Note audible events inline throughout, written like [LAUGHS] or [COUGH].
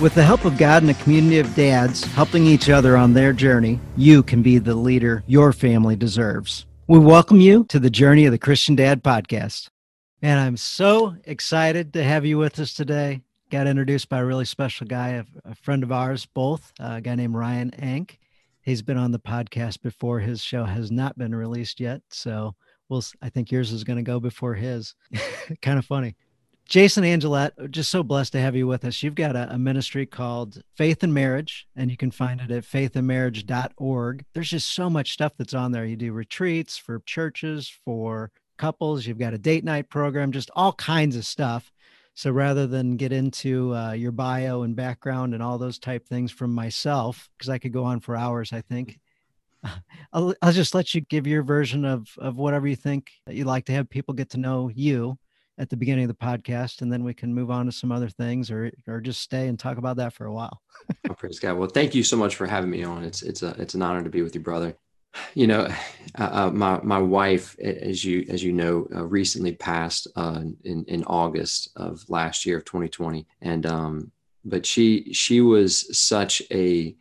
With the help of God and a community of dads helping each other on their journey, you can be the leader your family deserves. We welcome you to the Journey of the Christian Dad podcast. And I'm so excited to have you with us today. Got introduced by a really special guy, a, friend of ours, both, uh, a guy named Ryan Ank. He's been on the podcast before. His show has not been released yet. So we'll, I think yours is going to go before his. [LAUGHS] kind of funny. Jason Angelette, just so blessed to have you with us. You've got a, a, ministry called Faith and Marriage, and you can find it at faithandmarriage.org. There's just so much stuff that's on there. You do retreats for churches, for couples, you've got a date night program, just all kinds of stuff. So rather than get into uh, your bio and background and all those type things from myself, because I could go on for hours, I think. [LAUGHS] I'll, I'll just let you give your version of, of whatever you think that you'd like to have people get to know you at the beginning of the podcast, and then we can move on to some other things, or or just stay and talk about that for a while. oh, praise God. Well, thank you so much for having me on. It's it's a it's an honor to be with you, brother. You know, [SIGHS] uh, uh, my my wife, as you as you know, uh, recently passed uh, in in August of last year of 2020, and um, but she she was such a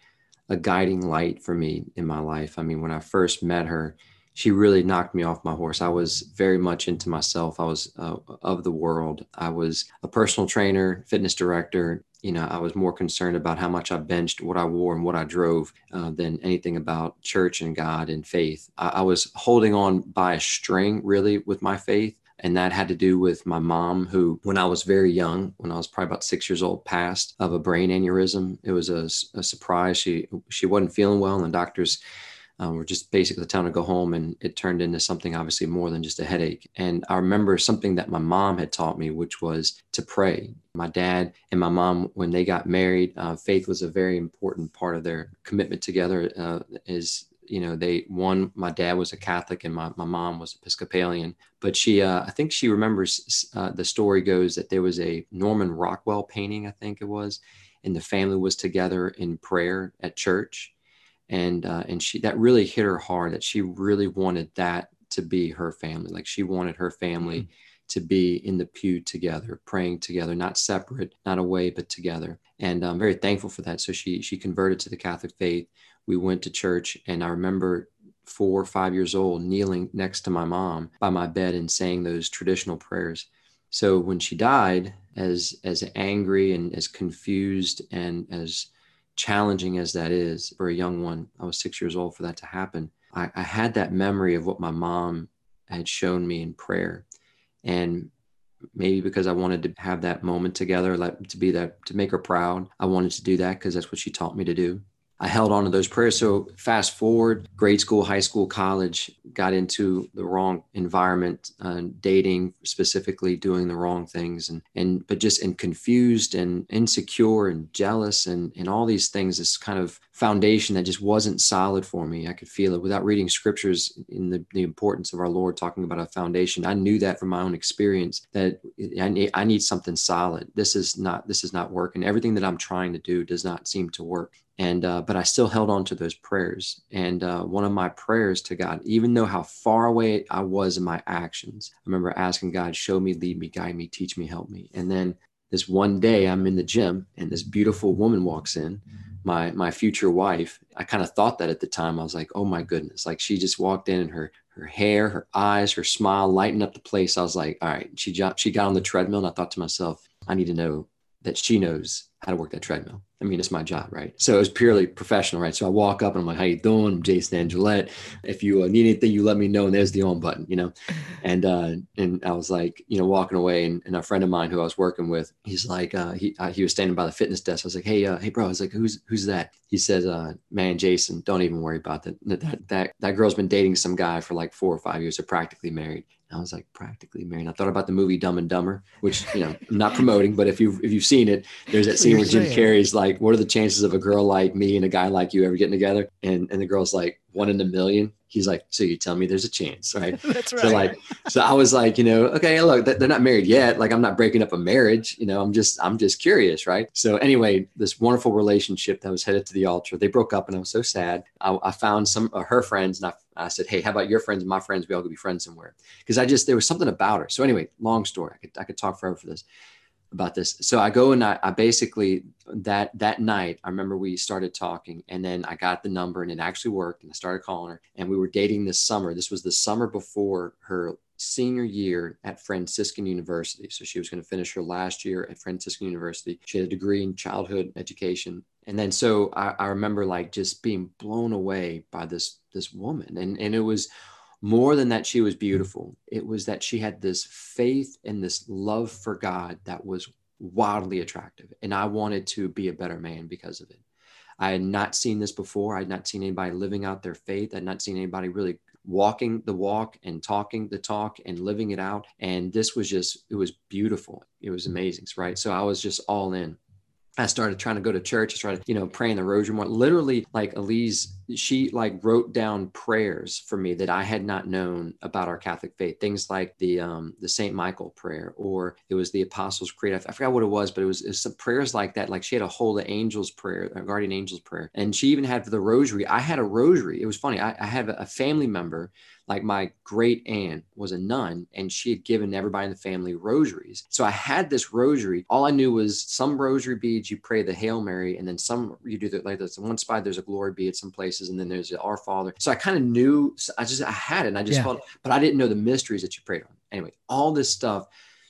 a guiding light for me in my life. I mean, when I first met her, she really knocked me off my horse. I was very much into myself. I was uh, of the world. I was a personal trainer, fitness director. You know, I was more concerned about how much I benched, what I wore, and what I drove uh, than anything about church and God and faith. I, I was holding on by a string, really, with my faith. And that had to do with my mom, who, when I was very young, when I was probably about six years old, passed of a brain aneurysm. It was a, a surprise. She she wasn't feeling well, and the doctors um, we're just basically telling to go home and it turned into something obviously more than just a headache. And i remember something that my mom had taught me which was to pray. My dad and my mom when they got married uh, faith was a very important part of their commitment together uh, is you know they one my dad was a catholic and my, my mom was episcopalian but she uh, i think she remembers uh, the story goes that there was a norman rockwell painting i think it was and the family was together in prayer at church and uh, and she that really hit her hard that she really wanted that to be her family. Like she wanted her family mm-hmm. to be in the pew together praying together not separate not away but together. And i'm very thankful for that. So she she converted to the catholic faith. We went to church and i remember four or five years old kneeling next to my mom by my bed and saying those traditional prayers. So when she died as as angry and as confused and as challenging as that is for a young one, I was six years old for that to happen. I, I had that memory of what my mom had shown me in prayer. And maybe because I wanted to have that moment together, like to be that, to make her proud, I wanted to do that because that's what she taught me to do. I held on to those prayers. So fast forward, grade school, high school, college, got into the wrong environment, uh, dating specifically, doing the wrong things, and and but just and confused and insecure and jealous and and all these things. This kind of foundation that just wasn't solid for me. I could feel it without reading scriptures in the, the importance of our Lord talking about a foundation. I knew that from my own experience that I need I need something solid. This is not this is not working. Everything that I'm trying to do does not seem to work and uh, but i still held on to those prayers. And uh, one of my prayers to god even though how far away i was in my actions i remember asking god show me lead me guide me teach me help me. And then this one day i'm in the gym and this beautiful woman walks in my my future wife. I kind of thought that at the time. I was like oh my goodness. Like she just walked in and her her hair her eyes her smile lighting up the place. I was like all right. She she got on the treadmill and i thought to myself i need to know that she knows how to work that treadmill. I mean, it's my job, right? So it was purely professional, right? So I walk up and I'm like, "How you doing?" I'm Jason Angelette. If you uh, need anything, you let me know. And there's the on button, you know. [LAUGHS] And uh, and I was like, you know, walking away, and, and a friend of mine who I was working with, he's like, uh, he uh, he was standing by the fitness desk. I was like, "Hey, uh, hey, bro," I was like, "Who's who's that?" He says, uh, "Man, Jason, don't even worry about that. That that that girl's been dating some guy for like four or five years. They're practically married." I was like practically married. I thought about the movie Dumb and Dumber, which you know I'm not promoting, but if you if you've seen it, there's that [LAUGHS] scene where Jim Carrey's like like, what are the chances of a girl like me and a guy like you ever getting together? And and the girl's like, one in a million. He's like, so you tell me there's a chance, right? [LAUGHS] That's right. So like, [LAUGHS] so I was like, you know, okay, look, they're not married yet. Like, I'm not breaking up a marriage. You know, I'm just, I'm just curious, right? So anyway, this wonderful relationship that was headed to the altar, they broke up, and I was so sad. I, I found some of her friends, and I, I said, hey, how about your friends and my friends? We all could be friends somewhere, because I just there was something about her. So anyway, long story. I could I could talk forever for this about this. So I go and I, I, basically that that night I remember we started talking and then I got the number and it actually worked and I started calling her and we were dating this summer. This was the summer before her senior year at Franciscan University. So she was going to finish her last year at Franciscan University. She had a degree in childhood education. And then so I, I remember like just being blown away by this this woman. And and it was more than that she was mm-hmm. beautiful. It was that she had this faith and this love for god that was wildly attractive and i wanted to be a better man because of it. I had not seen this before. I had not seen anybody living out their faith. I had not seen anybody really walking the walk and talking the talk and living it out and this was just it was beautiful. It was mm-hmm. amazing right? So i was just all in I started trying to go to church. I started, you know, praying the rosary more. Literally, like Elise, she like wrote down prayers for me that I had not known about our Catholic faith. Things like the um, the Saint Michael prayer, or it was the Apostles' Creed. I, forgot what it was, but it was, it was, some prayers like that. Like she had a whole angels prayer, a guardian angels prayer, and she even had the rosary. I had a rosary. It was funny. I, I had a family member like my great aunt was a nun and she had given everybody in the family rosaries. So I had this rosary. All I knew was some rosary beads, you pray the Hail Mary, and then some you do the like this one spot, there's a glory bead some places, and then there's the Our Father. So I kind of knew I just I had it and I just yeah. felt, but I didn't know the mysteries that you prayed on. Anyway, all this stuff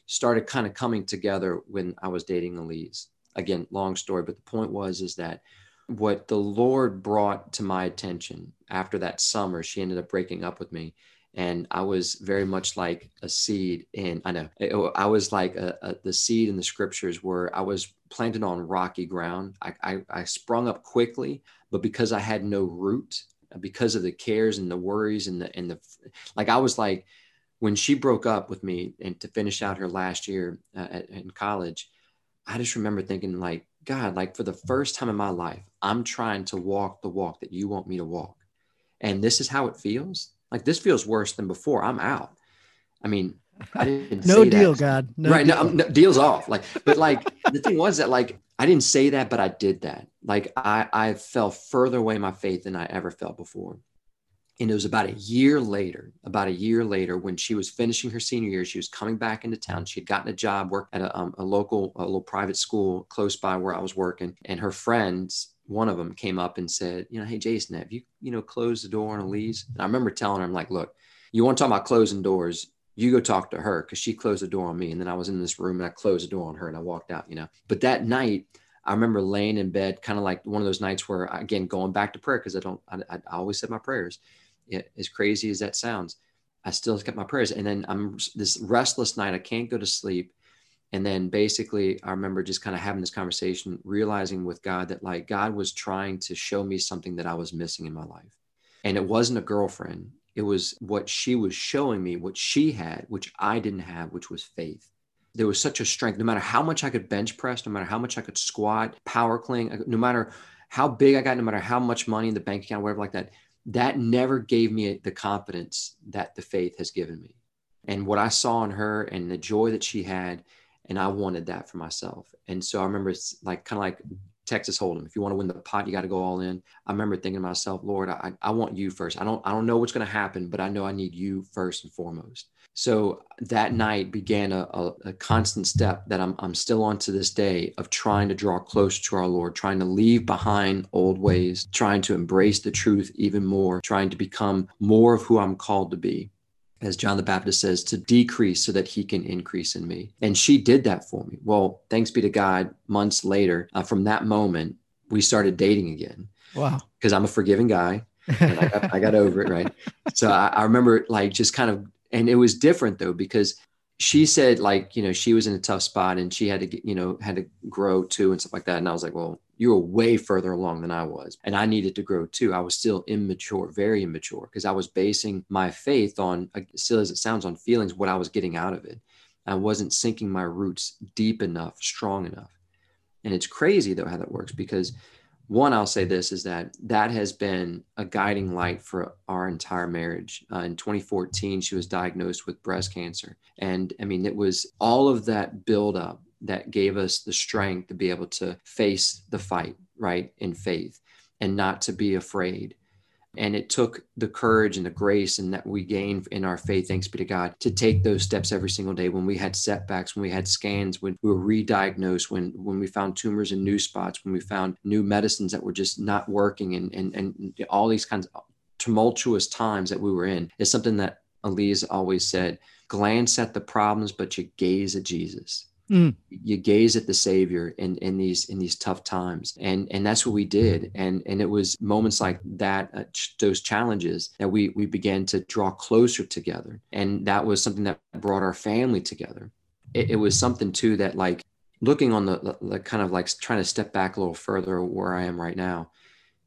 started kind of coming together when I was dating Elise. Again, long story, but the point was is that what the Lord brought to my attention after that summer, she ended up breaking up with me. And I was very much like a seed in, I know, I was like a, a, the seed in the scriptures where I was planted on rocky ground. I, I, I sprung up quickly, but because I had no root, because of the cares and the worries and the, and the, like I was like, when she broke up with me and to finish out her last year uh, at, in college, I just remember thinking like, God, like for the first time in my life, I'm trying to walk the walk that you want me to walk. And this is how it feels. Like this feels worse than before. I'm out. I mean, I didn't [LAUGHS] no deal, that. God. No right. Deal. No, no, deal's off. Like, but like [LAUGHS] the thing was that like I didn't say that, but I did that. Like I I fell further away my faith than I ever felt before and it was about a year later about a year later when she was finishing her senior year she was coming back into town she had gotten a job work at a, um, a local a little private school close by where i was working and her friends one of them came up and said you know hey jason have you you know closed the door on elise and i remember telling her i'm like look you want to talk about closing doors you go talk to her because she closed the door on me and then i was in this room and i closed the door on her and i walked out you know but that night I remember laying in bed, kind of like one of those nights where, again, going back to prayer because I don't, I, I always said my prayers as crazy as that sounds, I still kept my prayers. And then I'm this restless night. I can't go to sleep. And then basically, I remember just kind of having this conversation, realizing with God that like God was trying to show me something that I was missing in my life. And it wasn't a girlfriend, it was what she was showing me, what she had, which I didn't have, which was faith. There was such a strength, no matter how much I could bench press, no matter how much I could squat, power clean, uh, no matter how big I got, no matter how much money in the bank account, whatever like that, that never gave me the confidence that the faith has given me. And what I saw in her and the joy that she had, and I wanted that for myself. And so I remember it's like kind of like Texas Hold'em. If you want to win the pot, you got to go all in. I remember thinking to myself, Lord, I, I want you first. I don't I don't know what's going to happen, but I know I need you first and foremost. So that night began a, a, a, constant step that I'm, I'm still on to this day of trying to draw closer to our Lord, trying to leave behind old ways, trying to embrace the truth even more, trying to become more of who I'm called to be. As John the Baptist says, to decrease so that he can increase in me. And she did that for me. Well, thanks be to God, months later, uh, from that moment, we started dating again. Wow. Because I'm a forgiving guy. and I got, I got over it, right? So I, I remember like just kind of and it was different though because she said like you know she was in a tough spot and she had to get you know had to grow too and stuff like that and i was like well you were way further along than i was and i needed to grow too i was still immature very immature because i was basing my faith on still as it sounds on feelings what i was getting out of it i wasn't sinking my roots deep enough strong enough And it's crazy though how that works because one, I'll say this is that that has been a guiding light for our entire marriage. Uh, in 2014, she was diagnosed with breast cancer. And I mean, it was all of that buildup that gave us the strength to be able to face the fight, right, in faith and not to be afraid and it took the courage and the grace and that we gained in our faith, thanks be to God, to take those steps every single day when we had setbacks, when we had scans, when we were re-diagnosed, when when we found tumors in new spots, when we found new medicines that were just not working and and, and all these kinds of tumultuous times that we were in is something that Elise always said, glance at the problems, but you gaze at Jesus. Mm. You gaze at the Savior in, in these in these tough times, and and that's what we did. And and it was moments like that, uh, ch- those challenges, that we we began to draw closer together, and that was something that brought our family together. It, it was something too that like looking on the, the, the kind of like trying to step back a little further where I am right now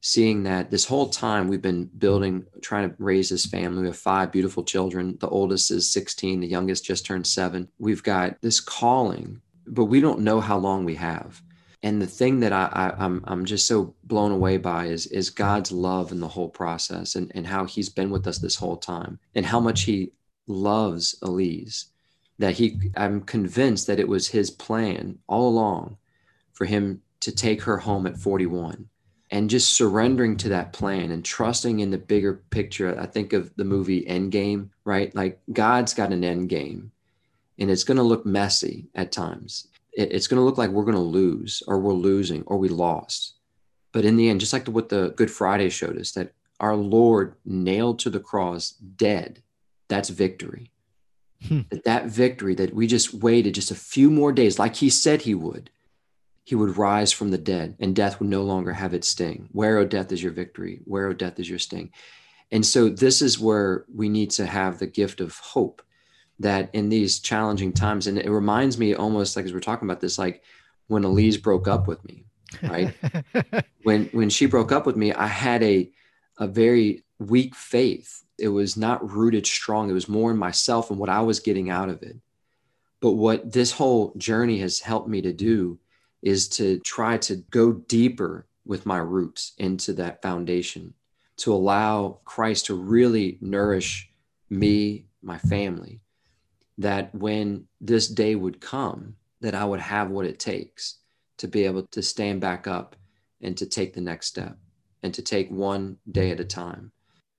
seeing that this whole time we've been building, trying to raise this family. We have five beautiful children. The oldest is 16, the youngest just turned seven. We've got this calling, but we don't know how long we have. And the thing that I, I, am I'm, I'm just so blown away by is, is God's love in the whole process and, and how he's been with us this whole time and how much he loves Elise. That he, I'm convinced that it was his plan all along for him to take her home at 41 and just surrendering to that plan and trusting in the bigger picture. I think of the movie Endgame, right? Like God's got an end game and it's going to look messy at times. It's going to look like we're going to lose or we're losing or we lost. But in the end, just like what the Good Friday showed us, that our Lord nailed to the cross dead, that's victory. Hmm. That, that victory that we just waited just a few more days, like he said he would, he would rise from the dead and death would no longer have its sting. Where, O death, is your victory? Where, O death, is your sting? And so this is where we need to have the gift of hope that in these challenging times, and it reminds me almost like as we're talking about this, like when Elise broke up with me, right? [LAUGHS] when when she broke up with me, I had a a very weak faith. It was not rooted strong. It was more in myself and what I was getting out of it. But what this whole journey has helped me to do is to try to go deeper with my roots into that foundation to allow Christ to really nourish me, my family, that when this day would come, that I would have what it takes to be able to stand back up and to take the next step and to take one day at a time.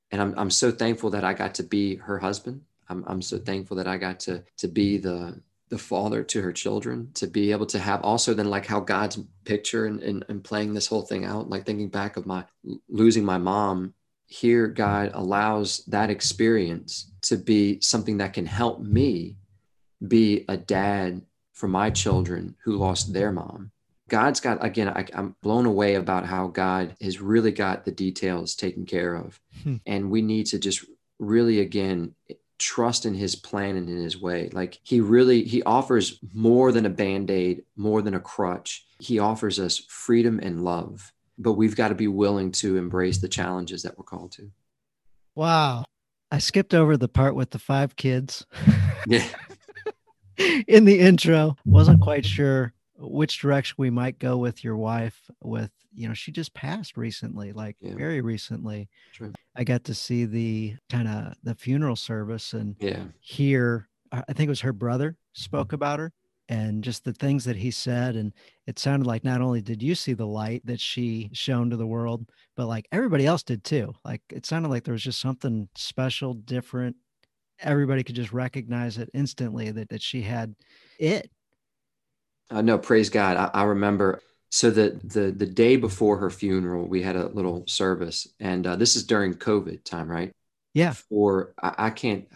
And I'm, I'm so thankful that I got to be her husband. I'm, I'm so thankful that I got to, to be the, the father to her children to be able to have also then like how god's picture and, and, and, playing this whole thing out like thinking back of my losing my mom here god allows that experience to be something that can help me be a dad for my children who lost their mom god's got again I, am blown away about how god has really got the details taken care of hmm. and we need to just really again trust in his plan and in his way. Like he really he offers more than a band-aid more than a crutch. He offers us freedom and love but we've got to be willing to embrace the challenges that we're called to. Wow. I skipped over the part with the five kids. Yeah. [LAUGHS] In the intro wasn't quite sure which direction we might go with your wife with you know she just passed recently like yeah. very recently. True. i got to see the kind of the funeral service and yeah. hear i think it was her brother mm-hmm. spoke about her and just the things that he said and it sounded like not only did you see the light that she shone to the world but like everybody else did too. Like it sounded like there was just something special different. Everybody could just recognize it instantly that, that she had it uh, no praise god. I, I remember so the the the day before her funeral we had a little service and uh, this is during covid time right? Yeah. For I, I, can't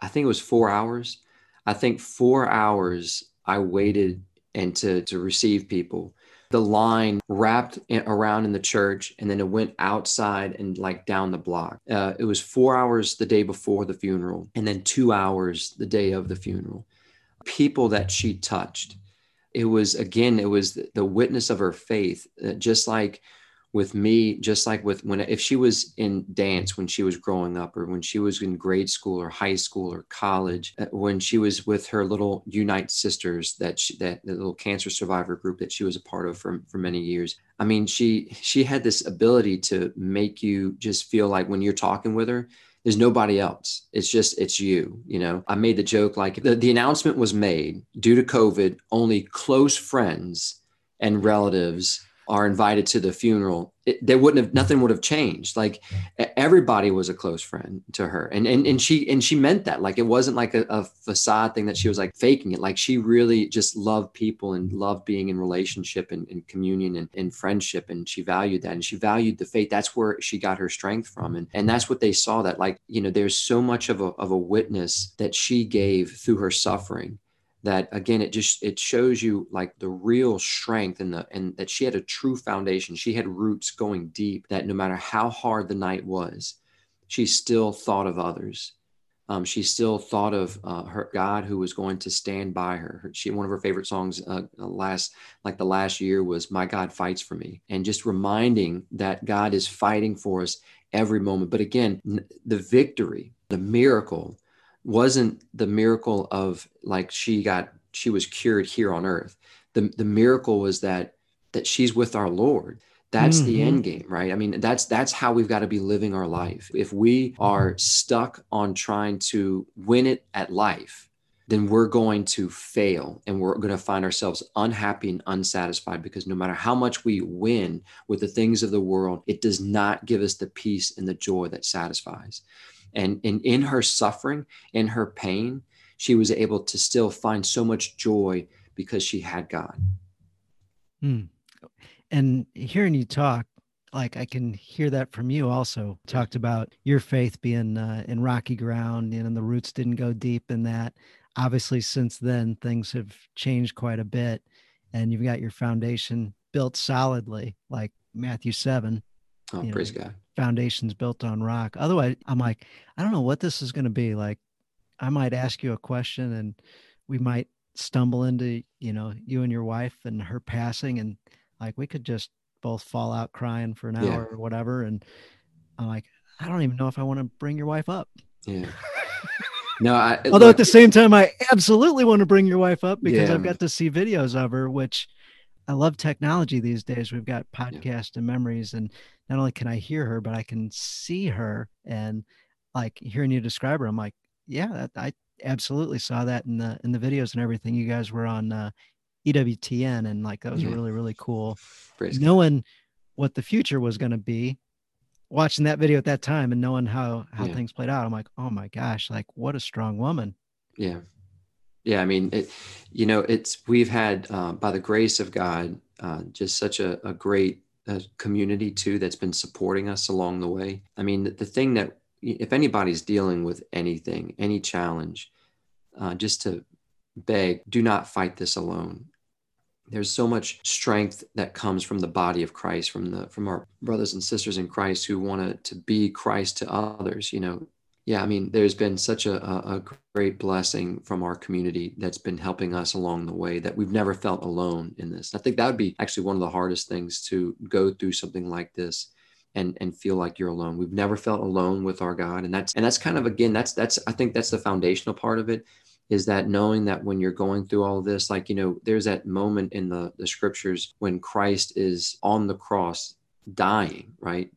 i think it was four hours. I think four hours i waited and to to receive people. The line wrapped in, around in the church and then it went outside and like down the block. Uh, it was four hours the day before the funeral and then two hours the day of the funeral. People that she touched it was again it was the witness of her faith uh, just like with me just like with when if she was in dance when she was growing up or when she was in grade school or high school or college uh, when she was with her little unite sisters that she, that little cancer survivor group that she was a part of for, for many years. I mean she she had this ability to make you just feel like when you're talking with her there's nobody else. It's just it's you you know? I made the joke like the, the announcement was made due to covid only close friends and relatives are invited to the funeral, it, there wouldn't have nothing would have changed. Like everybody was a close friend to her, and and and she and she meant that. Like it wasn't like a, a facade thing that she was like faking it. Like she really just loved people and loved being in relationship and, and communion and, and friendship, and she valued that, and she valued the faith. That's where she got her strength from, and and that's what they saw. That like you know, there's so much of a of a witness that she gave through her suffering that again it just it shows you like the real strength and the and that she had a true foundation she had roots going deep that no matter how hard the night was she still thought of others um, she still thought of uh, her God who was going to stand by her. She one of her favorite songs uh, last like the last year was "My God Fights for Me," and just reminding that God is fighting for us every moment. But again, the victory, the miracle wasn't the miracle of like she got she was cured here on earth. The the miracle was that that she's with our lord. That's mm-hmm. the end game right? I mean that's that's how we've got to be living our life. If we are stuck on trying to win it at life then we're going to fail and we're going to find ourselves unhappy and unsatisfied because no matter how much we win with the things of the world it does not give us the peace and the joy that satisfies and, and in her suffering, in her pain, she was able to still find so much joy because she had God. Hmm. And hearing you talk, like I can hear that from you also. Talked about your faith being uh, in rocky ground, and the roots didn't go deep in that. Obviously, since then, things have changed quite a bit, and you've got your foundation built solidly, like Matthew 7. Oh, praise know, God foundations built on rock. Otherwise, I'm like, I don't know what this is going to be. Like, I might ask you a question and we might stumble into, you know, you and your wife and her passing, and like we could just both fall out crying for an hour yeah. or whatever. And I'm like, I don't even know if I want to bring your wife up. Yeah. [LAUGHS] No, I, although look, at the same time, I absolutely want to bring your wife up because yeah. I've got to see videos of her, which I love technology these days. We've got podcast yeah. and memories, and not only can I hear her, but I can see her. And like hearing you describe her, I'm like, yeah, that, I absolutely saw that in the in the videos and everything. You guys were on uh, EWTN, and like that was yeah. really really cool. Praise knowing God. what the future was going to be, watching that video at that time, and knowing how how yeah. things played out, I'm like, oh my gosh, like what a strong woman. Yeah, yeah, I mean, it, you know, it's we've had uh, by the grace of God uh, just such a, a great uh, community too that's been supporting us along the way. I mean, the, the, thing that if anybody's dealing with anything, any challenge, uh, just to beg, do not fight this alone. There's so much strength that comes from the body of Christ, from the from our brothers and sisters in Christ who want to be Christ to others. You know, yeah, I mean, there's been such a, a, great blessing from our community that's been helping us along the way that we've never felt alone in this. I think that would be actually one of the hardest things to go through something like this and and feel like you're alone. We've never felt alone with our God, and that's and that's kind of again that's that's I think that's the foundational part of it is that knowing that when you're going through all this, like you know, there's that moment in the the scriptures when Christ is on the cross dying, right,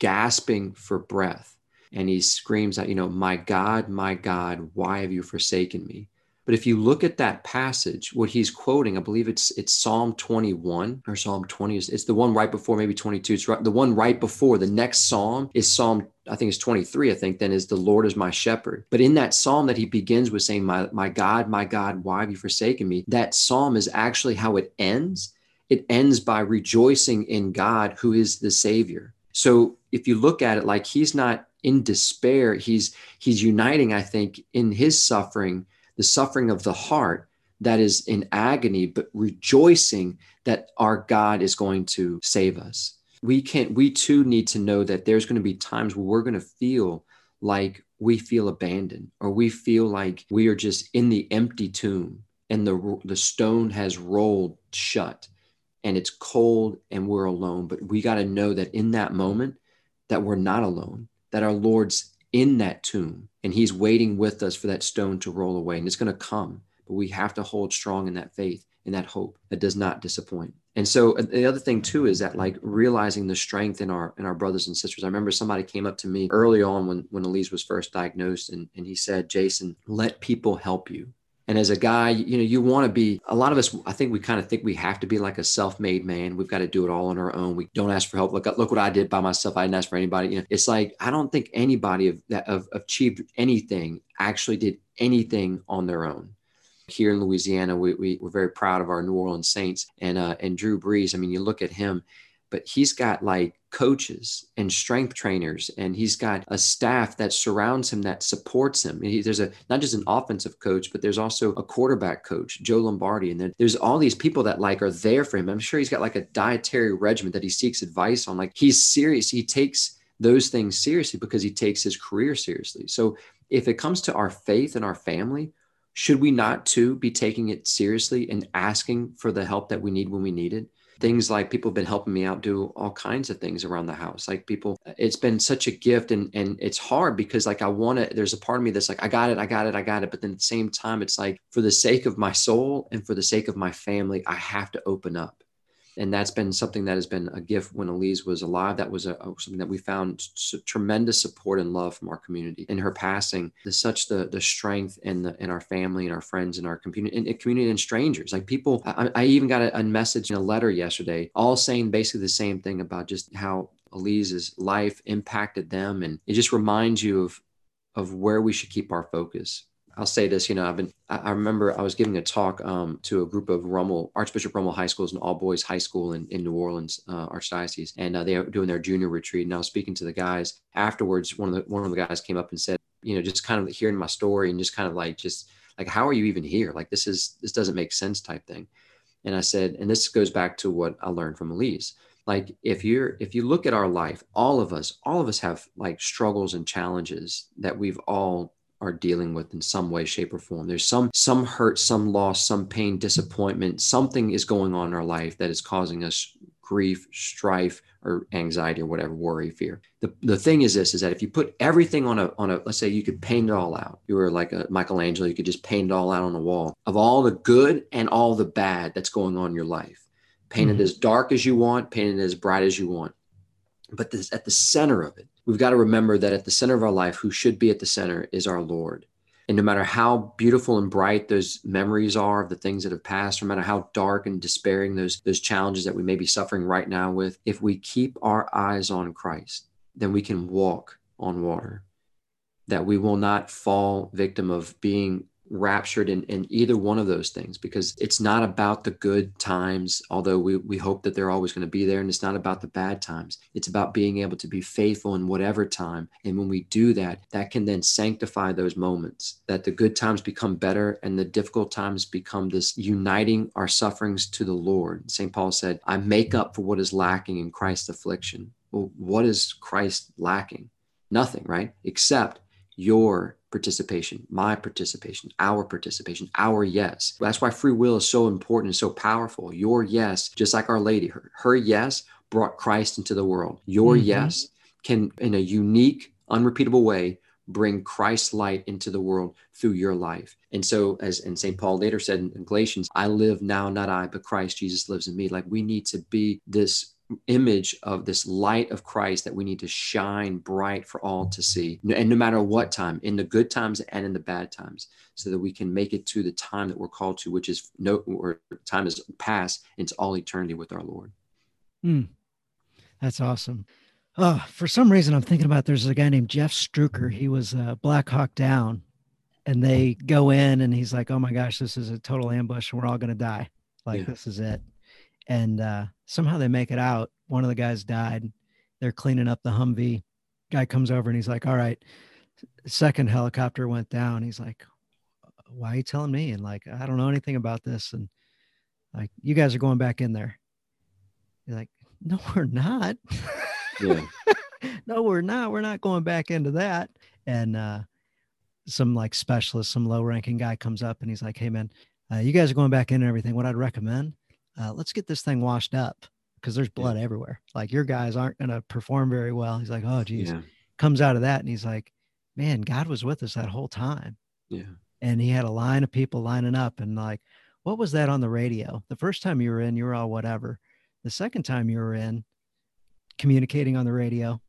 gasping for breath and he screams out, you know, my God, my God, why have you forsaken me? But if you look at that passage, what he's quoting, I believe it's it's Psalm 21 or Psalm 20. It's the one right before, maybe 22. It's right, the one right before. The next psalm is Psalm, I think it's 23, I think, then is the Lord is my shepherd. But in that psalm that he begins with saying, My my God, my God, why have you forsaken me? That psalm is actually how it ends. It ends by rejoicing in God, who is the Savior. So if you look at it like he's not in despair he's he's uniting i think in his suffering the suffering of the heart that is in agony but rejoicing that our god is going to save us we can't we too need to know that there's going to be times where we're going to feel like we feel abandoned or we feel like we are just in the empty tomb and the the stone has rolled shut and it's cold and we're alone. But we got to know that in that moment, that we're not alone, that our Lord's in that tomb and he's waiting with us for that stone to roll away and it's going to come. But we have to hold strong in that faith and that hope that does not disappoint. And so uh, the other thing too is that like realizing the strength in our in our brothers and sisters. I remember somebody came up to me early on when when Elise was first diagnosed and, and he said, Jason, let people help you. And as a guy, you know, you want to be a lot of us, I think we kind of think we have to be like a self-made man. We've got to do it all on our own. We don't ask for help. Look, look what I did by myself. I didn't ask for anybody. You know, it's like I don't think anybody that of, achieved anything actually did anything on their own. Here in Louisiana, we, we, are very proud of our New Orleans Saints and uh, and Drew Brees. I mean, you look at him, but he's got like coaches and strength trainers and he's got a staff that surrounds him that supports him. He, there's a not just an offensive coach but there's also a quarterback coach joe lombardi and then there's all these people that like are there for him. I'm sure he's got like a dietary regimen that he seeks advice on. Like he's serious. He takes those things seriously because he takes his career seriously. So if it comes to our faith and our family should we not too be taking it seriously and asking for the help that we need when we need it things like people have been helping me out do all kinds of things around the house. Like people uh, it's been such a gift and and it's hard because like i want to there's a part of me that's like i got it i got it i got it. But then at the same time it's like for the sake of my soul and for the sake of my family i have to open up and that's been something that has been a gift when Elise was alive. That was a, something that we found tremendous support and love from our community. In her passing, the such the the strength in the in our family and our friends and our community and community and strangers. Like people, I, I even got a, a message in a letter yesterday, all saying basically the same thing about just how Elise's life impacted them, and it just reminds you of of where we should keep our focus I'll say this, you know, I've been, I remember I was giving a talk um, to a group of Rummel, Archbishop Rummel High Schools, an all boys high school in, in New Orleans, uh, Archdiocese. And uh, they were doing their junior retreat. And I was speaking to the guys afterwards. One of the, one of the guys came up and said, you know, just kind of hearing my story and just kind of like, just like, how are you even here? Like, this is, this doesn't make sense type thing. And I said, and this goes back to what I learned from Elise like if you're if you look at our life all of us all of us have like struggles and challenges that we've all are dealing with in some way shape or form. There's some some hurt some loss some pain disappointment. Something is going on in our life that is causing us grief strife or anxiety or whatever worry fear. The, the thing is this is that if you put everything on a on a let's say you could paint it all out. You were like a michelangelo you could just paint it all out on the wall. Of all the good and all the bad that's going on in your life paint mm-hmm. it as dark as you want paint it as bright as you want. But this, at the center of it we've got to remember that at the center of our life, who should be at the center is our Lord. And no matter how beautiful and bright those memories are of the things that have passed, no matter how dark and despairing those, those challenges that we may be suffering right now with, if we keep our eyes on Christ, then we can walk on water. That we will not fall victim of being raptured in, in either one of those things because it's not about the good times, although we, we hope that they're always going to be there. And it's not about the bad times. It's about being able to be faithful in whatever time. And when we do that, that can then sanctify those moments, that the good times become better and the difficult times become this uniting our sufferings to the Lord. St. Paul said, I make up for what is lacking in Christ's affliction. Well, what is Christ lacking? Nothing, right? Except your participation, my participation, our participation, our yes. That's why free will is so important and so powerful. Your yes, just like Our Lady, her, her yes brought Christ into the world. Your mm-hmm. yes can, in a unique, unrepeatable way, bring Christ's light into the world through your life. And so, as and St. Paul later said in Galatians, I live now, not I, but Christ Jesus lives in me. Like we need to be this image of this light of Christ that we need to shine bright for all to see. And no matter what time, in the good times and in the bad times, so that we can make it to the time that we're called to, which is no or time is past into all eternity with our Lord. Mm, that's awesome. Oh, for some reason, I'm thinking about there's a guy named Jeff Struecker. He was uh, Black Hawk Down, and they go in, and he's like, "Oh my gosh, this is a total ambush, and we're all going to die. Like yeah. this is it." and uh, somehow they make it out. One of the guys died. They're cleaning up the Humvee. Guy comes over and he's like, "All right." Second helicopter went down. He's like, "Why are you telling me?" And like, I don't know anything about this. And like, you guys are going back in there. You're like, "No, [LAUGHS] we're not." Yeah. [LAUGHS] no, we're not. We're not going back into that. And uh, some like specialist, some low ranking guy comes up and he's like, "Hey, man, uh, you guys are going back in and everything. What I'd recommend." Uh, let's get this thing washed up because there's blood yeah. everywhere. Like your guys aren't going to perform very well. He's like, oh, geez. Yeah. Comes out of that and he's like, man, God was with us that whole time. Yeah. And he had a line of people lining up and like, what was that on the radio? The first time you were in, you were all whatever. The second time you were in, communicating on the radio,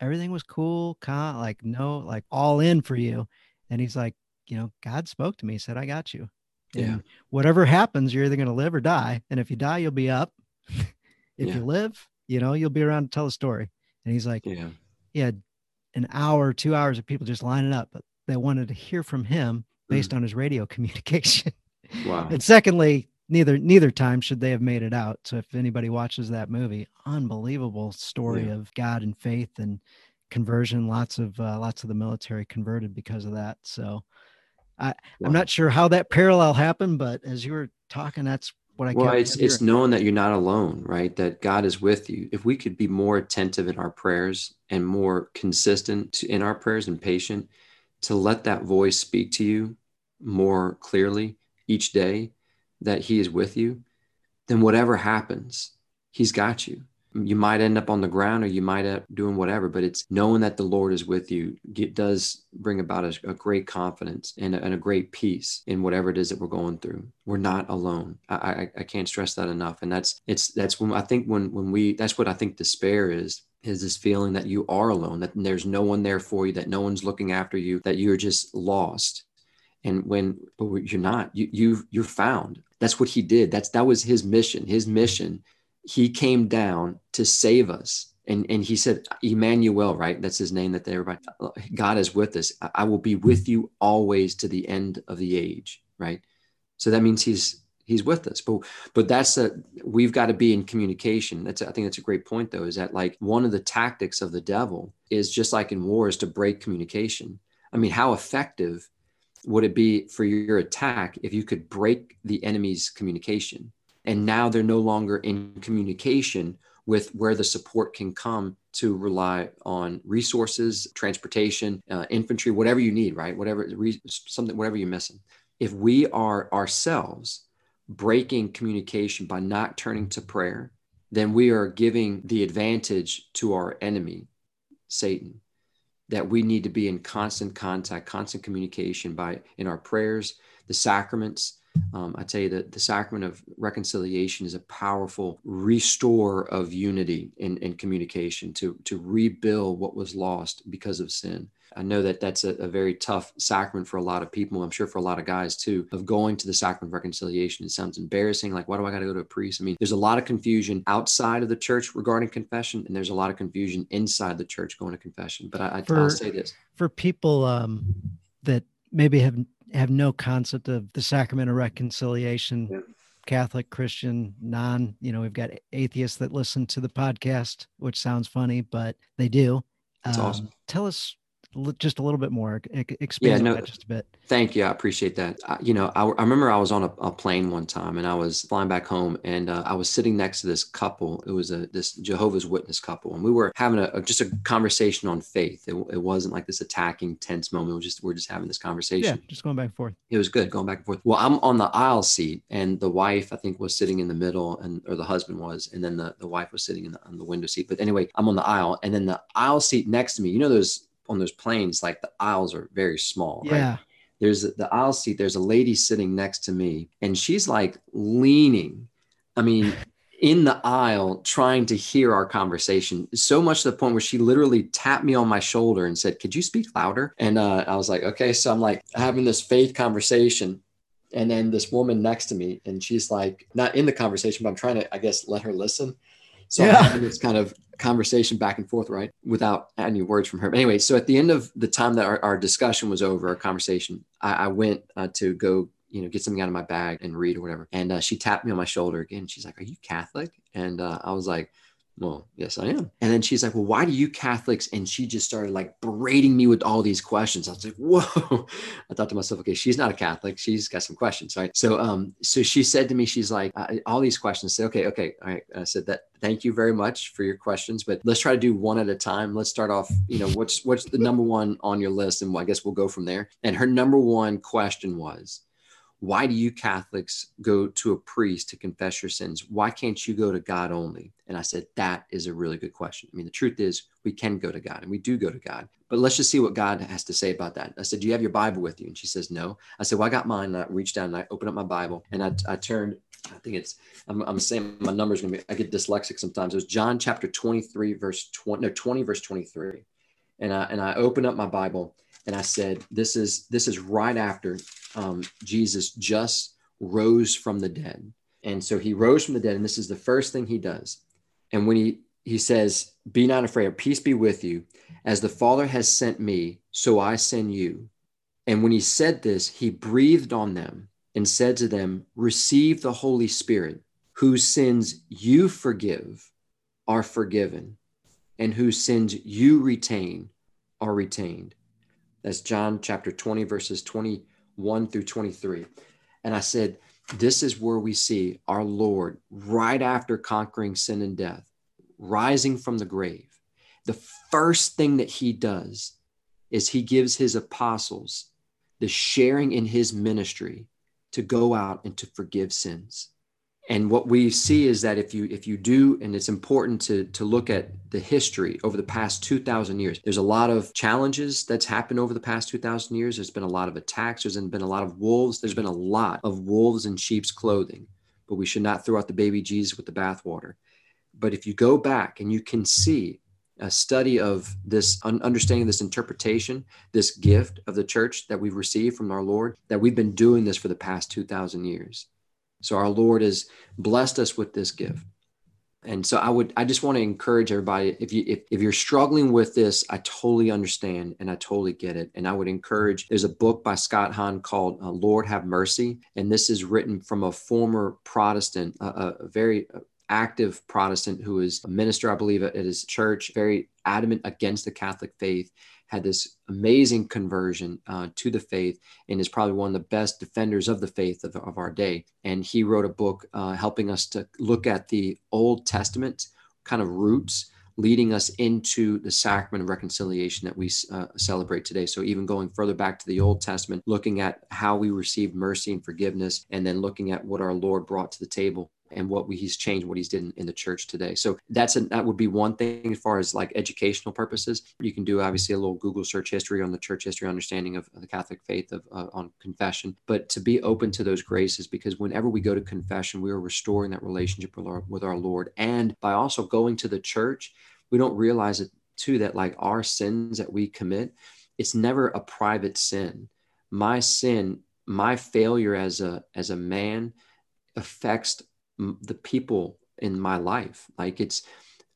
everything was cool, calm, like no, like all in for you. And he's like, you know, God spoke to me, said, I got you. And yeah. whatever happens, you're either going to live or die. And if you die, you'll be up. [LAUGHS] if yeah. you live, you know, you'll be around to tell a story. And he's like, yeah, he had an hour, two hours of people just lining up, but they wanted to hear from him based mm. on his radio [LAUGHS] communication. Wow. and secondly, neither neither time should they have made it out. So if anybody watches that movie, unbelievable story yeah. of God and faith and conversion. Lots of uh, lots of the military converted because of that. So I, wow. I'm not sure how that parallel happened, but as you were talking, that's what I. Well, it's it's knowing that you're not alone, right? That God is with you. If we could be more attentive in our prayers and more consistent in our prayers and patient, to let that voice speak to you more clearly each day, that He is with you, then whatever happens, He's got you you might end up on the ground or you might end up doing whatever but it's knowing that the lord is with you it does bring about a, a great confidence and a, and a, great peace in whatever it is that we're going through. We're not alone. I, I, I can't stress that enough. And that's it's that's when i think when when we that's what i think despair is is this feeling that you are alone that there's no one there for you that no one's looking after you that you're just lost. And when you're not. You you you're found. That's what he did. That's that was his mission. His mission he came down to save us. And, and he said, Emmanuel, right? That's his name that everybody, God is with us. I will be with you always to the end of the age, right? So that means he's, he's with us. But, but that's a, we've got to be in communication. That's, I think that's a great point though, is that like one of the tactics of the devil is just like in war is to break communication. I mean, how effective would it be for your attack if you could break the enemy's communication? And now they're no longer in communication with where the support can come to rely on resources transportation uh, infantry whatever you need right? Whatever something whatever you're missing. If we are ourselves breaking communication by not turning to prayer then we are giving the advantage to our enemy satan that we need to be in constant contact constant communication by in our prayers the sacraments um, I tell you that the sacrament of reconciliation is a powerful restore of unity in, in communication to, to rebuild what was lost because of sin. I know that that's a, a, very tough sacrament for a lot of people. I'm sure for a lot of guys too, of going to the sacrament of reconciliation. It sounds embarrassing. Like, why do I got to go to a priest? I mean, there's a lot of confusion outside of the church regarding confession, and there's a lot of confusion inside the church going to confession. But I, I, will say this for people um, that maybe have have no concept of the sacrament of reconciliation. Yeah. Catholic, Christian, non, you know, we've got atheists that listen to the podcast, which sounds funny, but they do. That's um, awesome. Tell us just a little bit more expand yeah, no, just a bit. thank you i appreciate that. I, you know I, I, remember i was on a, a, plane one time and i was flying back home and uh, i was sitting next to this couple. It was a this jehovah's witness couple and we were having a, a just a conversation on faith. It, it, wasn't like this attacking tense moment. It was just we're just having this conversation. yeah just going back and forth. It was good going back and forth. Well i'm on the aisle seat and the wife i think was sitting in the middle and or the husband was and then the, the wife was sitting in the, on the window seat. But anyway i'm on the aisle and then the aisle seat next to me you know those on those planes, like the aisles are very small. Yeah. Right? There's the aisle seat. There's a lady sitting next to me, and she's like leaning. I mean, [LAUGHS] in the aisle, trying to hear our conversation. So much to the point where she literally tapped me on my shoulder and said, "Could you speak louder?" And uh, I was like, "Okay." So I'm like having this faith conversation, and then this woman next to me, and she's like, not in the conversation, but I'm trying to, I guess, let her listen. So yeah. This kind of conversation back and forth, right? Without any words from her. But anyway, so at the end of the time that our, our discussion was over, our conversation, I, I went uh, to go, you know, get something out of my bag and read or whatever. And uh, she tapped me on my shoulder again. She's like, "Are you Catholic?" And uh, I was like, well, yes, I am. And then she's like, well, why do you Catholics? And she just started like berating me with all these questions. I was like, whoa. [LAUGHS] I thought to myself, okay, she's not a Catholic. She's got some questions, right? So, um, so she said to me, she's like, uh, all these questions. I said, okay, okay, all right. I said that. Thank you very much for your questions, but let's try to do one at a time. Let's start off. You know, what's what's the number one on your list, and I guess we'll go from there. And her number one question was, why do you Catholics go to a priest to confess your sins? Why can't you go to God only? And I said, that is a really good question. I mean, the truth is, we can go to God and we do go to God, but let's just see what God has to say about that. I said, Do you have your Bible with you? And she says, No. I said, Well, I got mine. And I reached down and I opened up my Bible and I, I turned, I think it's, I'm, I'm saying my number's gonna be, I get dyslexic sometimes. It was John chapter 23, verse 20, no, 20, verse 23. And I, and I opened up my Bible and I said, This is, this is right after um, Jesus just rose from the dead. And so he rose from the dead, and this is the first thing he does. And when he he says, "Be not afraid; peace be with you. As the Father has sent me, so I send you." And when he said this, he breathed on them and said to them, "Receive the Holy Spirit, whose sins you forgive are forgiven, and whose sins you retain are retained." That's John chapter 20, verses 21 through 23. And I said, This is where we see our Lord right after conquering sin and death, rising from the grave. The first thing that he does is he gives his apostles the sharing in his ministry to go out and to forgive sins and what we see is that if you if you do and it's important to to look at the history over the past 2000 years there's a lot of challenges that's happened over the past 2000 years. There's been a lot of attacks. There's been a lot of wolves. There's been a lot of wolves in sheep's clothing. But we should not throw out the baby jesus with the bathwater. But if you go back and you can see a study of this understanding this interpretation this gift of the church that we've received from our lord that we've been doing this for the past 2000 years so our Lord has blessed us with this gift. And so I would I just want to encourage everybody if you if, if you're struggling with this, I totally understand and I totally get it. And I would encourage there's a book by Scott Hahn called uh, Lord Have Mercy, and this is written from a former Protestant, a very active Protestant who is a minister, I believe, at his church, very adamant against the Catholic faith had this amazing conversion uh, to the faith and is probably one of the best defenders of the faith of, of our day. And he wrote a book uh, helping us to look at the Old Testament kind of roots leading us into the sacrament of reconciliation that we uh, celebrate today. So, even going further back to the Old Testament, looking at how we received mercy and forgiveness, and then looking at what our Lord brought to the table and what we, he's changed, what he's did in, in, the church today. So that's a, that would be one thing as far as like educational purposes. You can do obviously a little Google search history on the church history understanding of, of the Catholic faith of uh, on confession, but to be open to those graces because whenever we go to confession, we are restoring that relationship with our, with our Lord, and by also going to the church, we don't realize it too that like our sins that we commit, it's never a private sin. My sin, my failure as a as a man affects the people in my life. Like it's,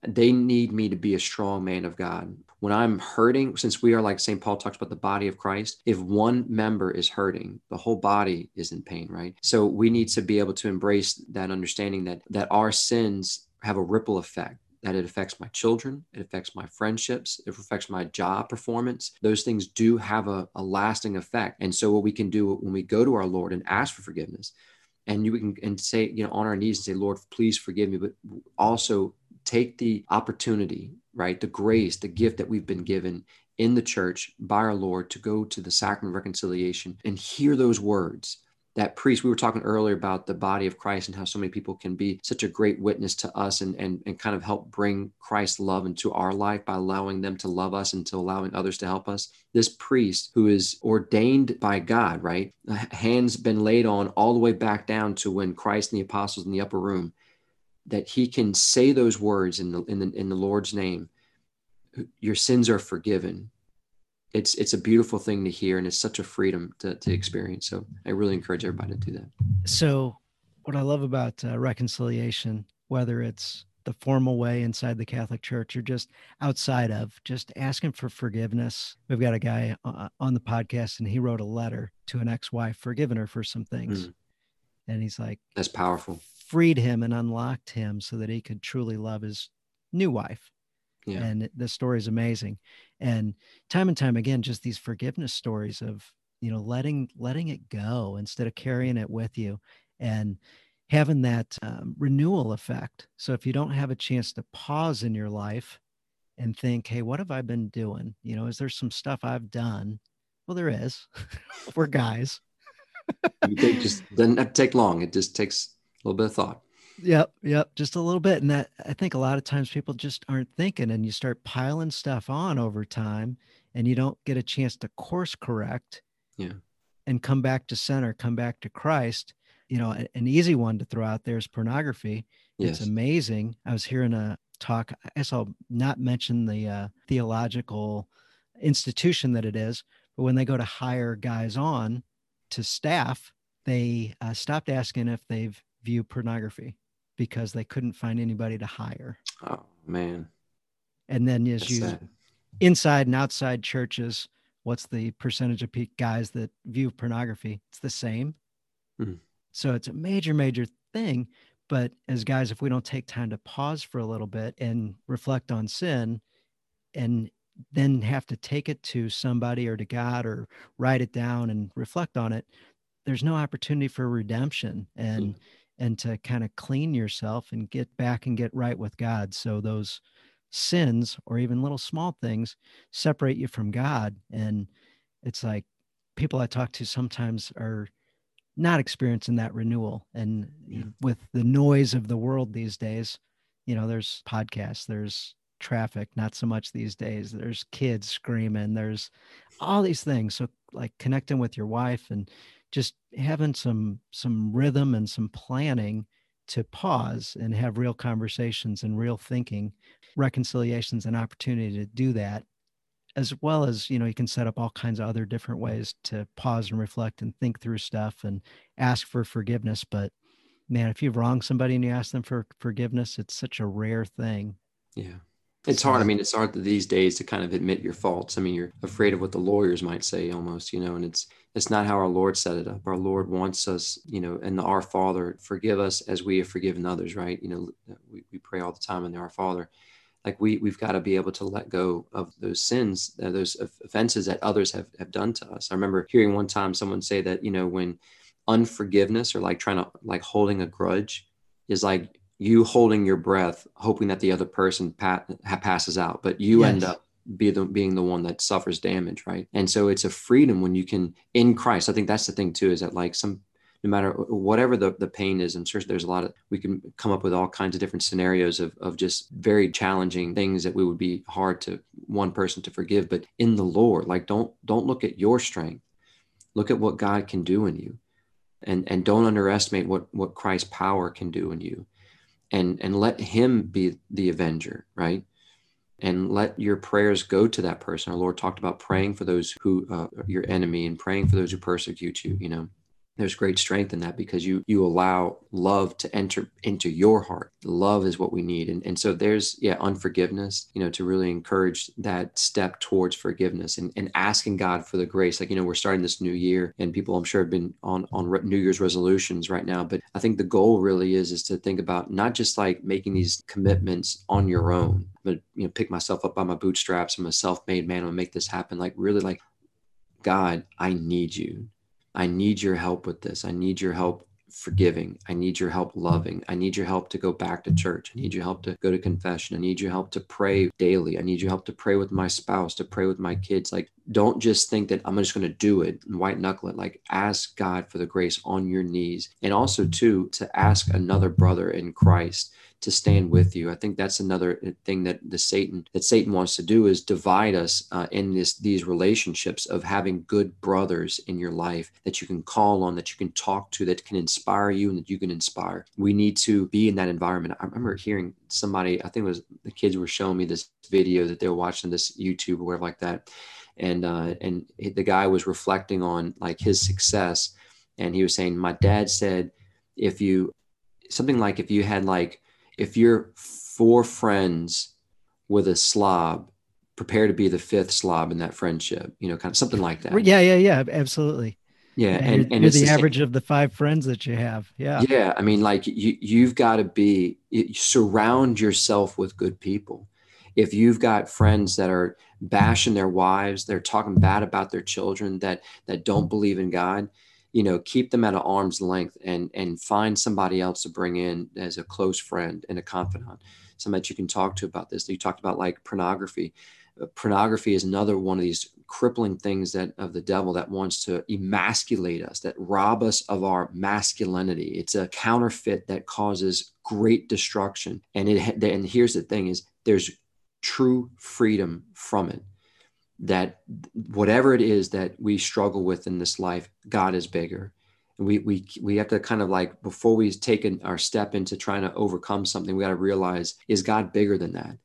they need me to be a strong man of God. When I'm hurting, since we are like St. Paul talks about the body of Christ, if one member is hurting, the whole body is in pain, right? So we need to be able to embrace that understanding that that our sins have a ripple effect that it affects my children, it affects my friendships, it affects my job performance. Those things do have a, a, lasting effect. And so, what we can do when we go to our Lord and ask for forgiveness, and you can and say you know on our knees and say lord please forgive me but also take the opportunity right the grace the gift that we've been given in the church by our lord to go to the sacrament of reconciliation and hear those words that priest we were talking earlier about the body of christ and how so many people can be such a great witness to us and and, and kind of help bring christ's love into our life by allowing them to love us and to allowing others to help us. This priest who is ordained by god right? Hands been laid on all the way back down to when christ and the apostles in the upper room that he can say those words in the in the, in the lord's name your sins are forgiven it's it's a beautiful thing to hear and it's such a freedom to, to experience. So i really encourage everybody to do that. So what i love about uh, reconciliation whether it's the formal way inside the catholic church or just outside of just asking for forgiveness. We've got a guy uh, on the podcast and he wrote a letter to an ex-wife forgiving her for some things. Mm. and he's like that's powerful. freed him and unlocked him so that he could truly love his new wife yeah. and the story is amazing and time and time again just these forgiveness stories of you know letting letting it go instead of carrying it with you and having that um, renewal effect so if you don't have a chance to pause in your life and think hey what have i been doing you know is there some stuff i've done well there is [LAUGHS] we're guys it just doesn't take long. It just takes a little bit of thought. Yep, yep, just a little bit. And that I think a lot of times people just aren't thinking and you start piling stuff on over time and you don't get a chance to course correct. Yeah. And come back to center, come back to Christ. You know, an easy one to throw out there is pornography. Yes. It's amazing. I was hearing a talk. I guess I'll not mention the uh, theological institution that it is, but when they go to hire guys on to staff, they uh, stopped asking if they've viewed pornography because they couldn't find anybody to hire. Oh man! And then as That's you sad. inside and outside churches, what's the percentage of guys that view pornography? It's the same. Hmm. So it's a major, major thing. But as guys, if we don't take time to pause for a little bit and reflect on sin and then have to take it to somebody or to God or write it down and reflect on it, there's no opportunity for redemption and mm. And to kind of clean yourself and get back and get right with God. So those sins or even little small things separate you from God. And it's like people I talk to sometimes are not experiencing that renewal. And yeah. with the noise of the world these days, you know, there's podcasts, there's traffic, not so much these days. There's kids screaming, there's all these things. So like connecting with your wife and just having some some rhythm and some planning to pause and have real conversations and real thinking, reconciliations and opportunity to do that as well as you know you can set up all kinds of other different ways to pause and reflect and think through stuff and ask for forgiveness. But man if you've wronged somebody and you ask them for forgiveness it's such a rare thing. Yeah it's hard. I mean it's hard these days to kind of admit your faults. I mean you're afraid of what the lawyers might say almost you know and it's it's not how our lord set it up. Our lord wants us you know and the our father forgive us as we have forgiven others right? You know we, we pray all the time in the our father. Like we we've got to be able to let go of those sins uh, those offenses that others have have done to us. I remember hearing one time someone say that you know when unforgiveness or like trying to like holding a grudge is like you holding your breath hoping that the other person pat, passes out but you yes. end up be the, being the one that suffers damage right and so it's a freedom when you can in christ i think that's the thing too is that like some no matter uh, whatever the, the pain is, I'm sure there's a lot of, we can come up with all kinds of different scenarios of, of just very challenging things that we would be hard to one person to forgive. But in the Lord, like don't, don't look at your strength. Look at what God can do in you and, and don't underestimate what, what Christ's power can do in you and, and let him be the avenger, right? and let your prayers go to that person. Our Lord talked about praying for those who uh, your enemy and praying for those who persecute you. You know, there's great strength in that because you you allow love to enter into your heart. Love is what we need. And, and so there's yeah unforgiveness you know to really encourage that step towards forgiveness and, and asking god for the grace. Like you know we're starting this new year and people i'm sure have been on on new year's resolutions right now. But i think the goal really is is to think about not just like making these commitments on your own but you know pick myself up by my bootstraps. I'm a self-made man. I'm gonna make this happen. Like really like god i need you I need your help with this. I need your help forgiving. I need your help loving. I need your help to go back to church. I need your help to go to confession. I need your help to pray daily. I need your help to pray with my spouse, to pray with my kids. Like, don't just think that I'm just going to do it and white knuckle it. Like, ask God for the grace on your knees. And also, too, to ask another brother in Christ to stand with you. I think that's another uh, thing that the Satan that Satan wants to do is divide us uh, in this these relationships of having good brothers in your life that you can call on, that you can talk to, that can inspire you, and that you can inspire. We need to be in that environment. I remember hearing somebody, I think it was the kids were showing me this video that they were watching this YouTube or whatever like that, and uh, and the guy was reflecting on like his success, and he was saying, my dad said, if you something like if you had like if you're four friends with a slob, prepare to be the fifth slob in that friendship, you know, kind of something like that. Yeah, yeah, yeah, absolutely. Yeah, and, and, and you're the, the average of the five friends that you have. Yeah, yeah. I mean, like you, you've got to be you surround yourself with good people. If you've got friends that are bashing their wives, they're talking bad about their children, that that don't believe in God, you know keep them at an arm's length and and find somebody else to bring in as a close friend and a confidant somebody that you can talk to about this you talked about like pornography uh, pornography is another one of these crippling things that of the devil that wants to emasculate us, that rob us of our masculinity. It's a counterfeit that causes great destruction. And it and here's the thing is there's true freedom from it. That whatever it is that we struggle with in this life, God is bigger. And we we we have to kind of like before we take an, our step into trying to overcome something, we got to realize is God bigger than that?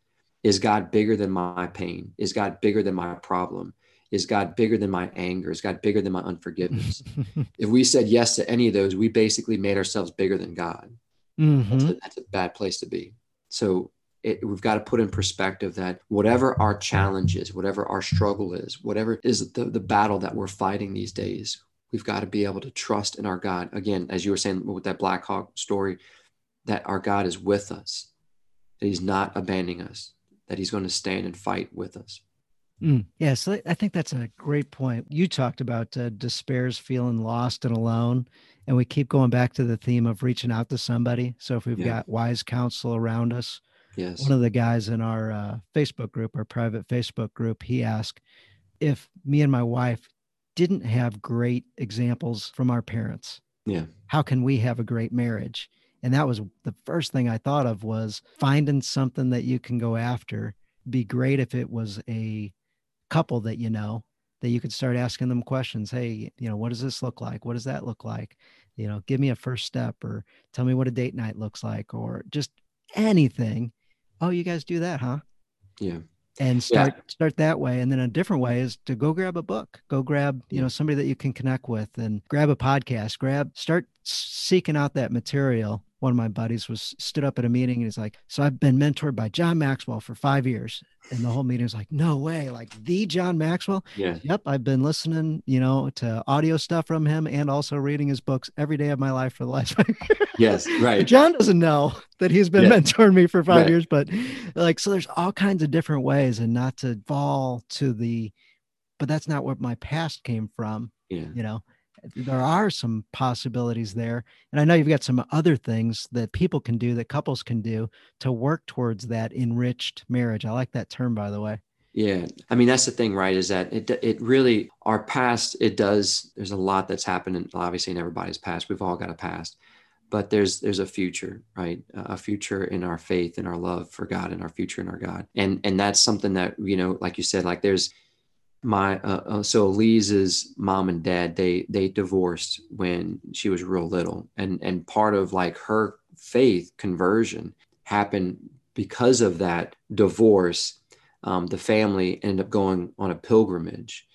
Is God bigger than my pain? Is God bigger than my problem? Is God bigger than my anger? Is God bigger than my unforgiveness? [LAUGHS] if we said yes to any of those, we basically made ourselves bigger than God. Mm-hmm. That's, a, that's, a, bad place to be. So it, we've got to put in perspective that whatever our challenge is, whatever our struggle is, whatever is the, the battle that we're fighting these days, we've got to be able to trust in our God. Again, as you were saying with that Black Hawk story, that our God is with us, that He's not abandoning us, that He's going to stand and fight with us. Mm, yeah, so I think that's a great point. You talked about uh, despair's feeling lost and alone, and we keep going back to the theme of reaching out to somebody. So if we've yeah. got wise counsel around us, yes. One of the guys in our uh, Facebook group, our private Facebook group, he asked if me and my wife didn't have great examples from our parents. Yeah. How can we have a great marriage? And that was the first thing I thought of was finding something that you can go after. Be great if it was a couple that you know that you could start asking them questions hey you know what does this look like what does that look like you know give me a first step or tell me what a date night looks like or just anything oh you guys do that huh? Yeah. And start yeah. start that way. And then a different way is to go grab a book. Go grab you know somebody that you can connect with and grab a podcast. Grab start seeking out that material one of my buddies was stood up at a meeting and he's like, "So I've been mentored by John Maxwell for five years." And the whole meeting was like, "No way! Like the John Maxwell?" Yeah. Yep. I've been listening, you know, to audio stuff from him and also reading his books every day of my life for the last five years. Yes. Right. [LAUGHS] John doesn't know that he's been yeah. mentoring me for five right. years, but like, so there's all kinds of different ways, and not to fall to the, but that's not where my past came from. Yeah. You know there are some possibilities there. And I know you've got some other things that people can do, that couples can do to work towards that enriched marriage. I like that term, by the way. Yeah. I mean, that's the thing, right? Is that it, it really, our past, it does, there's a lot that's happened, obviously in everybody's past. We've all got a past, but there's, there's a future, right? A future in our faith and our love for God and our future in our God. And, and that's something that, you know, like you said, like there's, my uh, uh, so Elise's mom and dad they they divorced when she was real little. And and part of like her faith conversion happened because of that divorce. Um, the family ended up going on a pilgrimage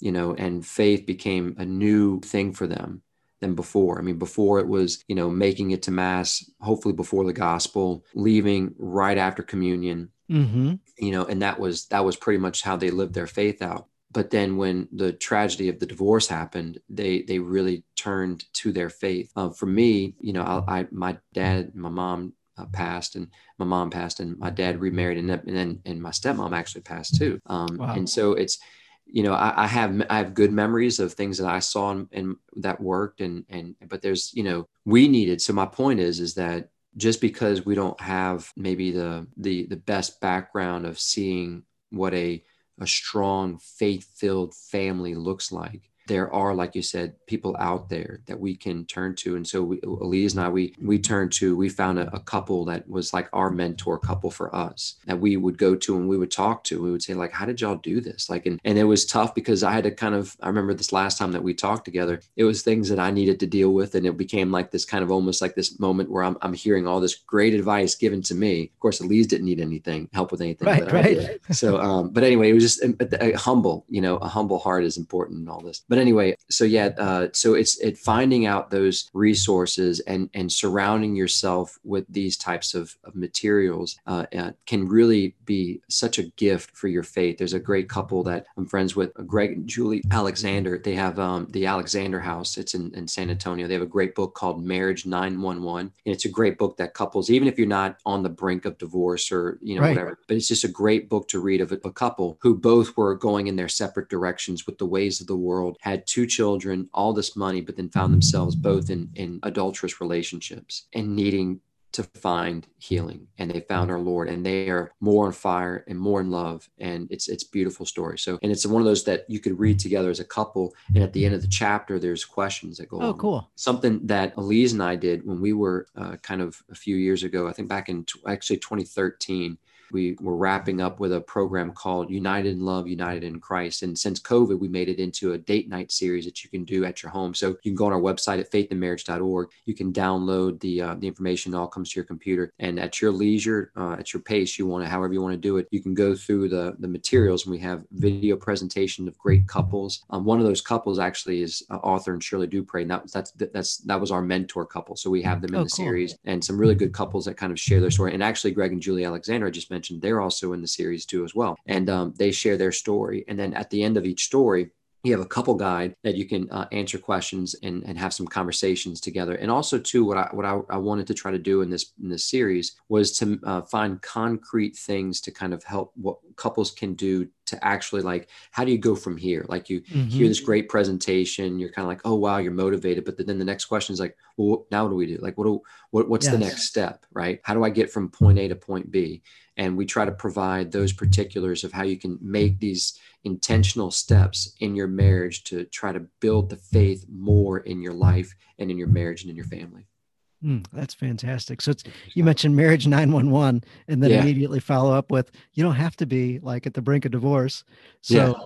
you know and faith became a new thing for them than before. I mean before it was you know making it to mass hopefully before the gospel leaving right after communion Mm-hmm. You know, and that was that was pretty much how they lived their faith out. But then when the tragedy of the divorce happened, they they really turned to their faith. Uh, for me, you know, I, I my dad, my mom uh, passed, and my mom passed, and my dad remarried, and, and then and my stepmom actually passed too. Um, wow. And so it's you know I, I, have i have good memories of things that i saw and, and, that worked and and but there's you know we needed so my point is is that just because we don't have maybe the the the best background of seeing what a a strong faith filled family looks like there are, like you said, people out there that we can turn to. And so we, Elise and I, we we turned to, we found a, a, couple that was like our mentor couple for us that we would go to and we would talk to. We would say, like, how did y'all do this? Like, and, and it was tough because I had to kind of, I remember this last time that we talked together, it was things that I needed to deal with. And it became like this kind of almost like this moment where I'm, I'm hearing all this great advice given to me. Of course, Elise didn't need anything, help with anything. Right, right. So, um, but anyway, it was just a, a humble, you know, a humble heart is important in all this. But but anyway, so yeah, uh, so it's it finding out those resources and and surrounding yourself with these types of, of materials uh, uh, can really be such a gift for your faith. There's a great couple that I'm friends with, Greg and Julie Alexander. They have um, the Alexander House. It's in, in San Antonio. They have a great book called Marriage 911, and it's a great book that couples, even if you're not on the brink of divorce or you know right. whatever, but it's just a great book to read of a, a couple who both were going in their separate directions with the ways of the world had two children, all this money, but then found themselves both in, in adulterous relationships and needing to find healing. And they found our lord and they are more on fire and more in love. And it's it's beautiful story. So and it's one of those that you could read together as a couple. And at the end of the chapter there's questions that go oh on. cool. Something that elise and i did when we were uh, kind of a few years ago i think back in t- actually 2013 we were wrapping up with a program called United in Love, United in Christ. And since COVID, we made it into a date night series that you can do at your home. So you can go on our website at faithandmarriage.org. You can download the uh, the information. It all comes to your computer, and at your leisure, uh, at your pace, you want to, however you want to do it, you can go through the the materials. And we have video presentation of great couples. Um, one of those couples actually is uh, Arthur and Shirley Dupre, and that, that's that's that was our mentor couple. So we have them in oh, the cool. series, and some really good couples that kind of share their story. And actually, Greg and Julie Alexander, I just mentioned mentioned, they're also in the series too as well, and um, they share their story. And then at the end of each story, you have a couple guide that you can uh, answer questions and, and have some conversations together. And also too what i what I, I wanted to try to do in this in this series was to uh, find concrete things to kind of help what couples can do to actually like how do you go from here? Like you Mhm. hear this great presentation you're kind of like oh wow you're motivated. But then the next question is like well now what do we do? Like what do what, what's the next step? Right? How do i get from point a to point b? And we try to provide those particulars of how you can make these intentional steps in your marriage to try to build the faith more in your life and in your marriage and in your family Mm, that's fantastic. So it's, you mentioned marriage 911 and then Yeah. immediately follow up with, you don't have to be like at the brink of divorce. So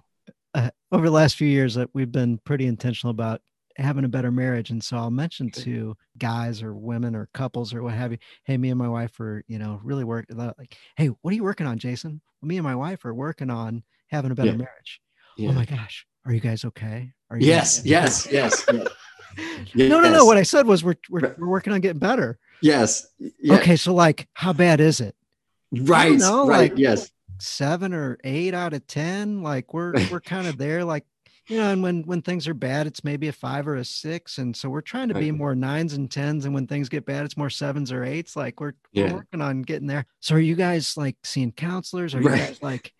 uh, over the last few years that we've been pretty intentional about having a better marriage. And so I'll mention to guys or women or couples or what have you, Hey, me and my wife are, you know, really work like, Hey, what are you working on, Jason? Well, me and my wife are working on having a better Yeah. marriage. Oh yeah Oh my gosh. Are you guys okay? Are you yes yes yes yes [LAUGHS] No, no, no. What I said was we're, we're, we're working on getting better. yes yeah. Okay, so like, how bad is it? right know, right like- yes Seven or eight out of ten? Like we're [LAUGHS] we're kind of there. Like you know, and when when things are bad, it's maybe a five or a six, and so we're trying to be Right. more nines and tens. And when things get bad, it's more sevens or eights. Like we're, we're working on getting there. So are you guys like seeing counselors? Are you Right. guys like,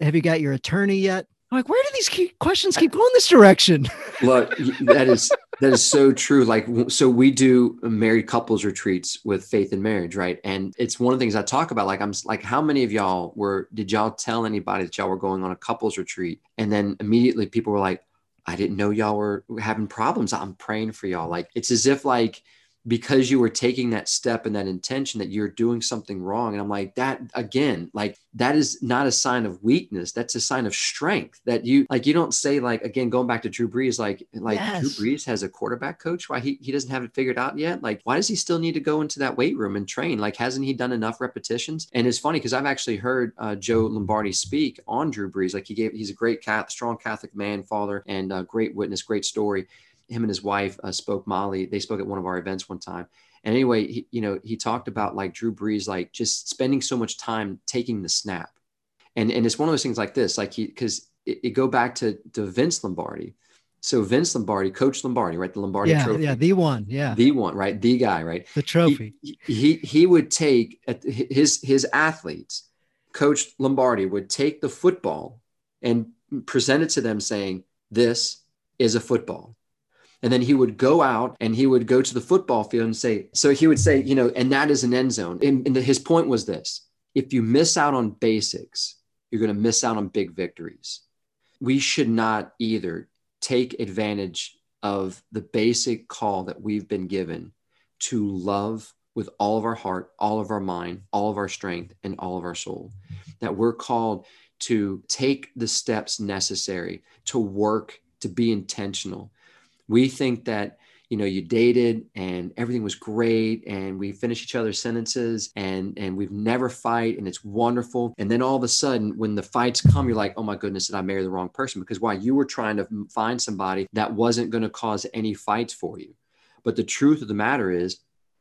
have you got your attorney yet? I'm like, where do these questions keep going this direction? [LAUGHS] Look, that is that is so true. Like, so we do married couples retreats with faith and marriage, right? And it's one of the things I talk about. Like, I'm like, how many of y'all were? Did y'all tell anybody that y'all were going on a couples retreat? And then immediately people were like, I didn't know y'all were having problems. I'm praying for y'all. Like, it's as if like because you were taking that step and that intention that you're doing something wrong. And I'm like, that again, like that is not a sign of weakness. That's a sign of strength that you like, you don't say like, again, going back to Drew Brees, like, like Yes. Drew Brees has a quarterback coach. Why he, he doesn't have it figured out yet. Like, why does he still need to go into that weight room and train? Like, hasn't he done enough repetitions? And it's funny because I've actually heard uh, Joe Lombardi speak on Drew Brees. Like he gave, he's a great cat, strong Catholic man, father, and a great witness, great story him and his wife uh, spoke Molly. They spoke at one of our events one time. And anyway, he, you know, he talked about like Drew Brees, like just spending so much time taking the snap. And, and it's one of those things like this, like he, cause it, it go back to, to Vince Lombardi. So Vince Lombardi, coach Lombardi, right? The Lombardi yeah, trophy, yeah, the one, yeah, the, one, right? The guy, right? The trophy. He, he, he would take his, his athletes, coach Lombardi would take the football and present it to them saying, this is a football. And then he would go out and he would go to the football field and say, so he would say, you know, and that is an end zone. And, and his point was this if you miss out on basics, you're going to miss out on big victories. We should not either take advantage of the basic call that we've been given to love with all of our heart, all of our mind, all of our strength, and all of our soul. That we're called to take the steps necessary to work, to be intentional. We think that you know you dated and everything was great and we finish each other's sentences and and we've never fight and it's wonderful. And then all of a sudden when the fights come you're like oh my goodness did i marry the wrong person? Because why? You were trying to find somebody that wasn't going to cause any fights for you. But the truth of the matter is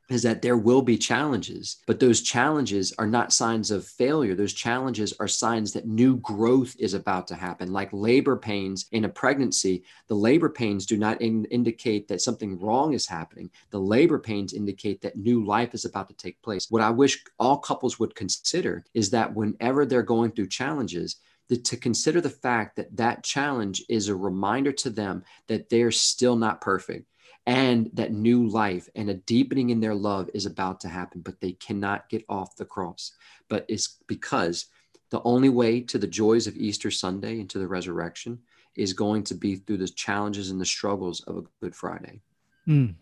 is that there will be challenges, but those challenges are not signs of failure. Those challenges are signs that new growth is about to happen. Like labor pains in a pregnancy, the labor pains do not in- indicate that something wrong is happening. The labor pains indicate that new life is about to take place. What I wish all couples would consider is that whenever they're going through challenges, that to consider the fact that that challenge is a reminder to them that they're still not perfect and that new life and a deepening in their love is about to happen, but they cannot get off the cross. But it's because the only way to the joys of Easter Sunday and to the resurrection is going to be through the challenges and the struggles of a Good Friday. Mm.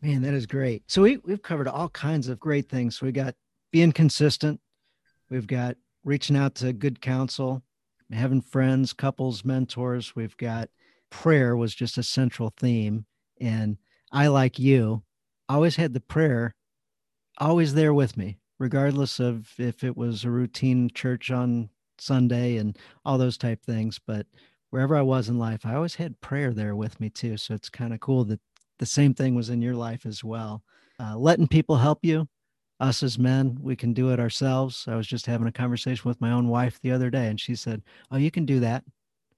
Man, that is great. So we, we've covered all kinds of great things. We got being consistent, we've got reaching out to good counsel, having friends, couples, mentors. We've got prayer was just a central theme. And I, like you, always had the prayer always there with me, regardless of if it was a routine church on Sunday and all those type things. But wherever I was in life, I always had prayer there with me too. So it's kind of cool that the same thing was in your life as well. Uh, letting people help you, us as men, we can do it ourselves. I was just having a conversation with my own wife the other day, and she said, Oh, you can do that.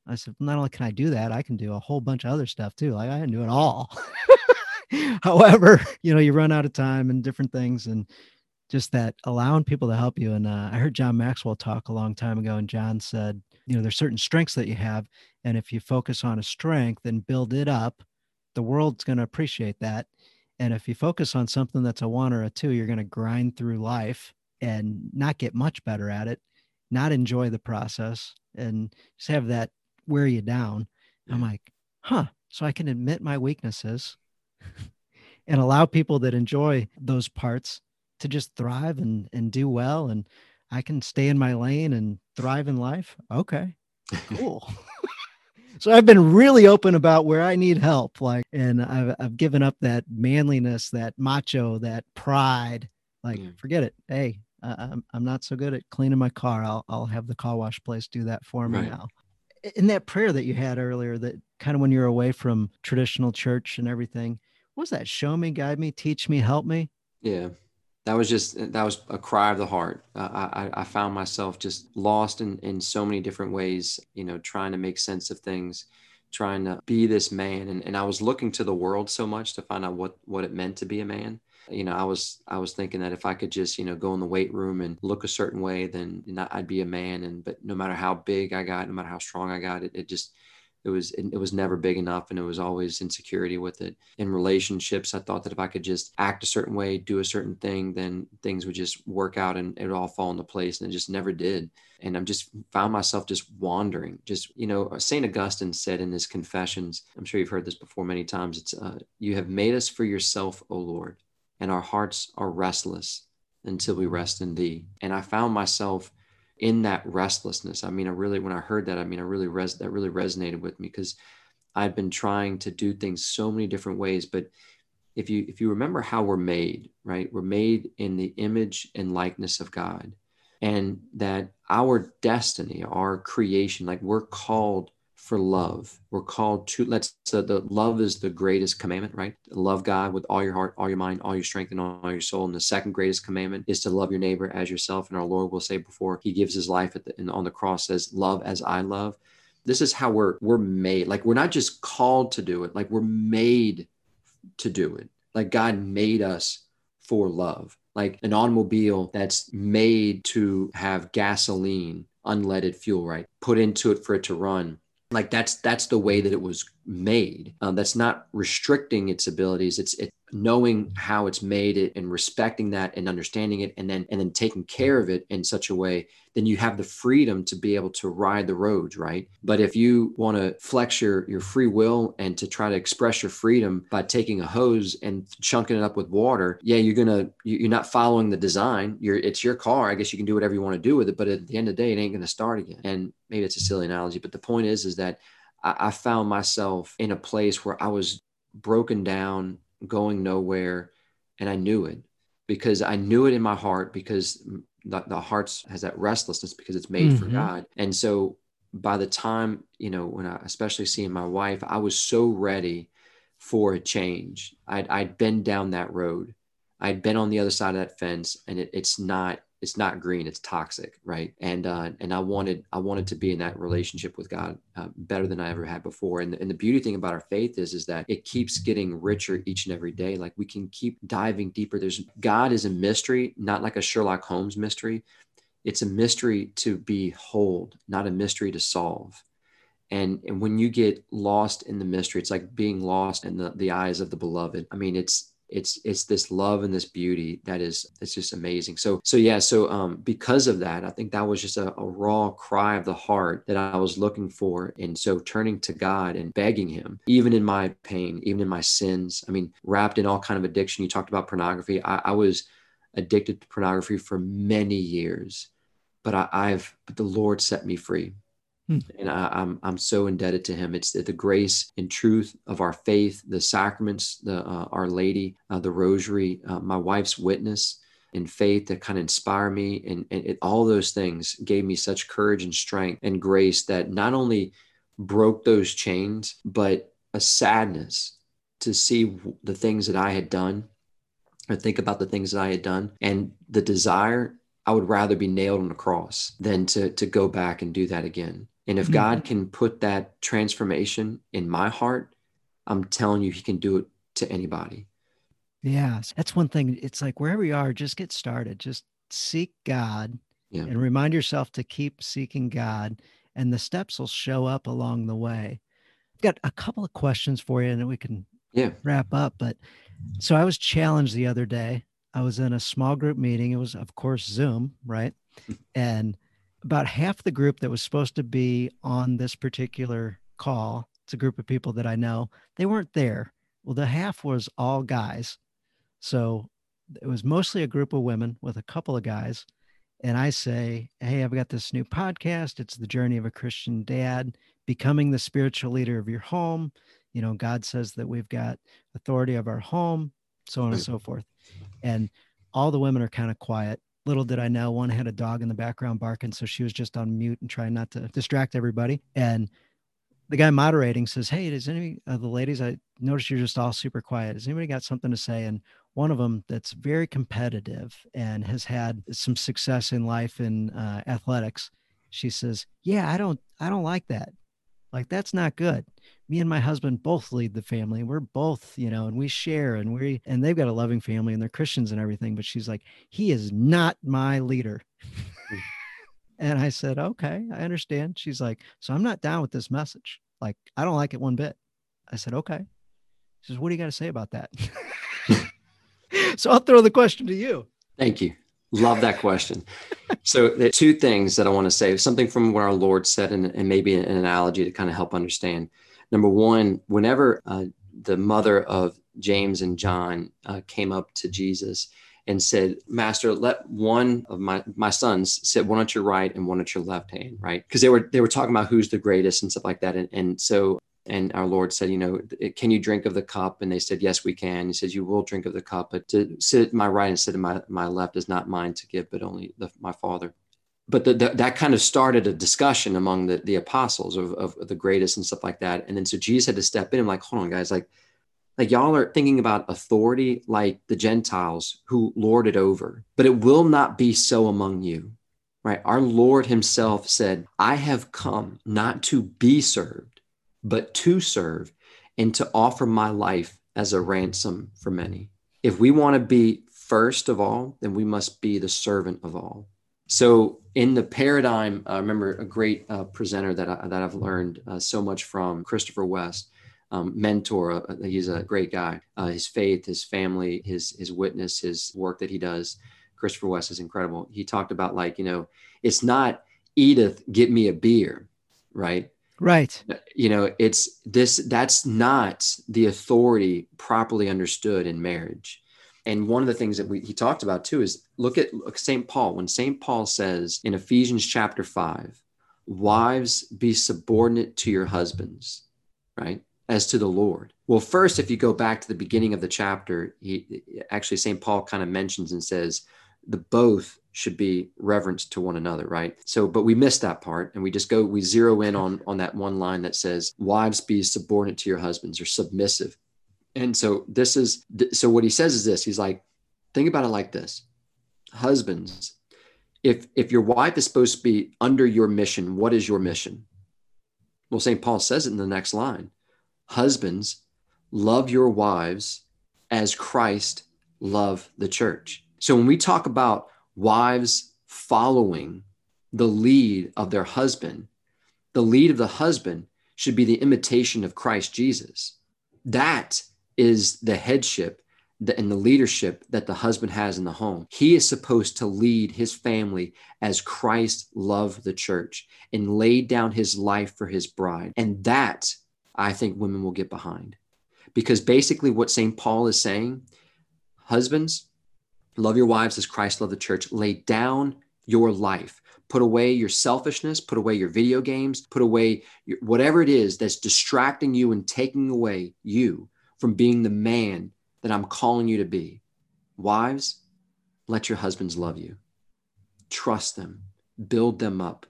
I said, Not only can I do that, I can do a whole bunch of other stuff too. Like I can do it all. [LAUGHS] However, [LAUGHS] you know, you run out of time and different things, and just that allowing people to help you. And uh, I heard John Maxwell talk a long time ago, and John said, You know, there's certain strengths that you have. And if you focus on a strength and build it up, the world's going to appreciate that and if you focus on something that's a one or a two, you're going to grind through life and not get much better at it, not enjoy the process, and just have that wear you down. Yeah. I'm like, huh. So I can admit my weaknesses [LAUGHS] and allow people that enjoy those parts to just thrive and, and do well. And I can stay in my lane and thrive in life. Okay, [LAUGHS] cool. [LAUGHS] so I've been really open about where I need help. Like, and I've, I've given up that manliness, that macho, that pride. Like, forget it. Hey, I'm, I'm not so good at cleaning my car. I'll, I'll have the car wash place do that for me right. now. In that prayer that you had earlier, that kind of when you're away from traditional church and everything, what was that? Show me, guide me, teach me, help me. Yeah that was just that was a cry of the heart. Uh, I, I found myself just lost in in so many different ways. You know, trying to make sense of things, trying to be this man, and and I was looking to the world so much to find out what what it meant to be a man. You know, I was I was thinking that if I could just you know go in the weight room and look a certain way, then I'd be a man. And but no matter how big I got, no matter how strong I got, it, it just it was it was never big enough and it was always insecurity with it. In relationships i thought that if i could just act a certain way do a certain thing then things would just work out and it would all fall into place and it just never did. And i'm just found myself just wandering just you know saint augustine said in his confessions i'm sure you've heard this before many times it's uh, you have made us for yourself o lord and our hearts are restless until we rest in thee and i found myself in that restlessness. I mean, I really, when I heard that, I mean, I really, res- that really resonated with me because I've been trying to do things so many different ways. But if you, if you remember how we're made, right, we're made in the image and likeness of God and that our destiny, our creation, like we're called for love. We're called to let's uh, the love is the greatest commandment, right? Love God with all your heart, all your mind, all your strength, and all your soul. And the second greatest commandment is to love your neighbor as yourself. And our Lord will say before He gives His life at the, on the cross says, "Love as I love." This is how we're we're made. Like we're not just called to do it. Like we're made to do it. Like God made us for love. Like an automobile that's made to have gasoline, unleaded fuel, right? Put into it for it to run like that's that's the way that it was made. Um, that's not restricting its abilities. It's it knowing how it's made it and respecting that and understanding it and then and then taking care of it in such a way then you have the freedom to be able to ride the roads right? But if you want to flex your your free will and to try to express your freedom by taking a hose and chunking it up with water yeah you're gonna you're not following the design. You're it's your car. I guess you can do whatever you want to do with it but at the end of the day it ain't gonna start again. And maybe it's a silly analogy but the point is is that I, I found myself in a place where i was broken down going nowhere. And I knew it because I knew it in my heart because the, the heart has that restlessness because it's made mm-hmm. for God. And so by the time, you know, when I, especially seeing my wife, I was so ready for a change. I'd, I'd been down that road. I'd been on the other side of that fence and it, it's not it's not green it's toxic right? And uh and i wanted i wanted to be in that relationship with god uh, better than i ever had before. And, and the beauty thing about our faith is is that it keeps getting richer each and every day. Like we can keep diving deeper. There's god is a mystery not like a sherlock holmes mystery. It's a mystery to behold not a mystery to solve. And, and when you get lost in the mystery, it's like being lost in the, the eyes of the beloved. I mean, it's it's it's this love and this beauty that is it's just amazing. So so yeah so um because of that i think that was just a, a, raw cry of the heart that i was looking for. And so turning to god and begging him even in my pain even in my sins i mean wrapped in all kind of addiction. You talked about pornography. I, I was addicted to pornography for many years but I, i've but the lord set me free Hmm. And I, am I'm, I'm so indebted to him. It's the, the, grace and truth of our faith, the sacraments, the uh, Our Lady, uh, the Rosary, uh, my wife's witness and faith that kind of inspire me, and, and it, all those things gave me such courage and strength and grace that not only broke those chains, but a sadness to see the things that I had done, or think about the things that I had done, and the desire I would rather be nailed on a cross than to, to go back and do that again. And if mm-hmm. God can put that transformation in my heart, I'm telling you, He can do it to anybody. Yeah, that's one thing. It's like wherever you are, just get started. Just seek God yeah. and remind yourself to keep seeking God, and the steps will show up along the way. I've got a couple of questions for you, and then we can yeah. wrap up. But so I was challenged the other day. I was in a small group meeting. It was, of course, Zoom, right? [LAUGHS] and about half the group that was supposed to be on this particular call, it's a group of people that I know, they weren't there. Well, the half was all guys. So it was mostly a group of women with a couple of guys. And I say, Hey, I've got this new podcast. It's the journey of a Christian dad, becoming the spiritual leader of your home. You know, God says that we've got authority of our home, so on and so forth. And all the women are kind of quiet little did I know, one had a dog in the background barking. So she was just on mute and trying not to distract everybody. And the guy moderating says, Hey, does any of the ladies, I noticed you're just all super quiet. Has anybody got something to say? And one of them that's very competitive and has had some success in life in uh, athletics, she says, Yeah, I don't, I don't like that. Like, that's not good me and my husband both lead the family. We're both, you know, and we share and we and they've got a loving family and they're Christians and everything. But she's like, he is not my leader. Hmm. [LAUGHS] and I said, okay, I understand. She's like, so I'm not down with this message. Like, I don't like it one bit. I said, okay. She says, what do you got to say about that? [LAUGHS] so I'll throw the question to you. Thank you. Love that question. so there are two things that I want to say. Something from what our Lord said, and, and maybe an analogy to kind of help understand. Number one, whenever uh, the mother of James and John uh, came up to Jesus and said, Master, let one of my, my sons sit one at your right and one at your left hand, right? Because they were they were talking about who's the greatest and stuff like that. And, and so and our Lord said, you know, can you drink of the cup? And they said, yes, we can. He says, you will drink of the cup, but to sit at my right and sit at my, my left is not mine to give, but only the, my Father but the, the, that kind of started a discussion among the, the apostles of, of the greatest and stuff like that. And then so Jesus had to step in and like, hold on, guys, like, like y'all are thinking about authority like the Gentiles who lord it over, but it will not be so among you. Right. Our Lord Himself said, I have come not to be served, but to serve and to offer my life as a ransom for many. If we want to be first of all, then we must be the servant of all. So in the paradigm, I remember a great uh, presenter that, I, that I've learned uh, so much from, Christopher West, um, mentor. Uh, he's a great guy. Uh, his faith, his family, his his witness, his work that he does. Christopher West is incredible. He talked about like you know, it's not Edith, get me a beer, right? Right. Uh, you know, it's this. That's not the authority properly understood in marriage and one of the things that we, he talked about too is look at St. Paul. When St. Paul says in Ephesians chapter 5, wives be subordinate to your husbands, right? As to the Lord. Well, first, if you go back to the beginning of the chapter, he actually St. Paul kind of mentions and says the both should be reverence to one another, right? So, but we miss that part and we just go, we zero in on, on that one line that says, wives be subordinate to your husbands or submissive and so this is so what he says is this. He's like, think about it like this. Husbands, if if your wife is supposed to be under your mission, what is your mission? Well, St. Paul says it in the next line. Husbands, love your wives as Christ loved the church. So when we talk about wives following the lead of their husband, the lead of the husband should be the imitation of Christ Jesus. That is the headship and the leadership that the husband has in the home. He is supposed to lead his family as Christ loved the church and laid down his life for his bride. And that I think women will get behind. Because basically, what St. Paul is saying husbands, love your wives as Christ loved the church, lay down your life. Put away your selfishness, put away your video games, put away your, whatever it is that's distracting you and taking away you from being the man that I'm calling you to be. Wives, let your husbands love you. Trust them, build them up,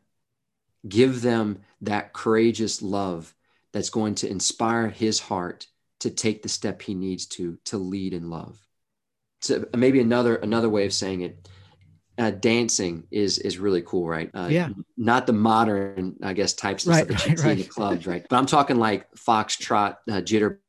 give them that courageous love that's going to inspire his heart to take the step he needs to to lead in love. So maybe another another way of saying it uh, dancing is is really cool, right? Uh, yeah. Not the modern, I guess, types of right, stuff that [LAUGHS] you right, see right. in the clubs, right? But I'm talking like foxtrot, uh,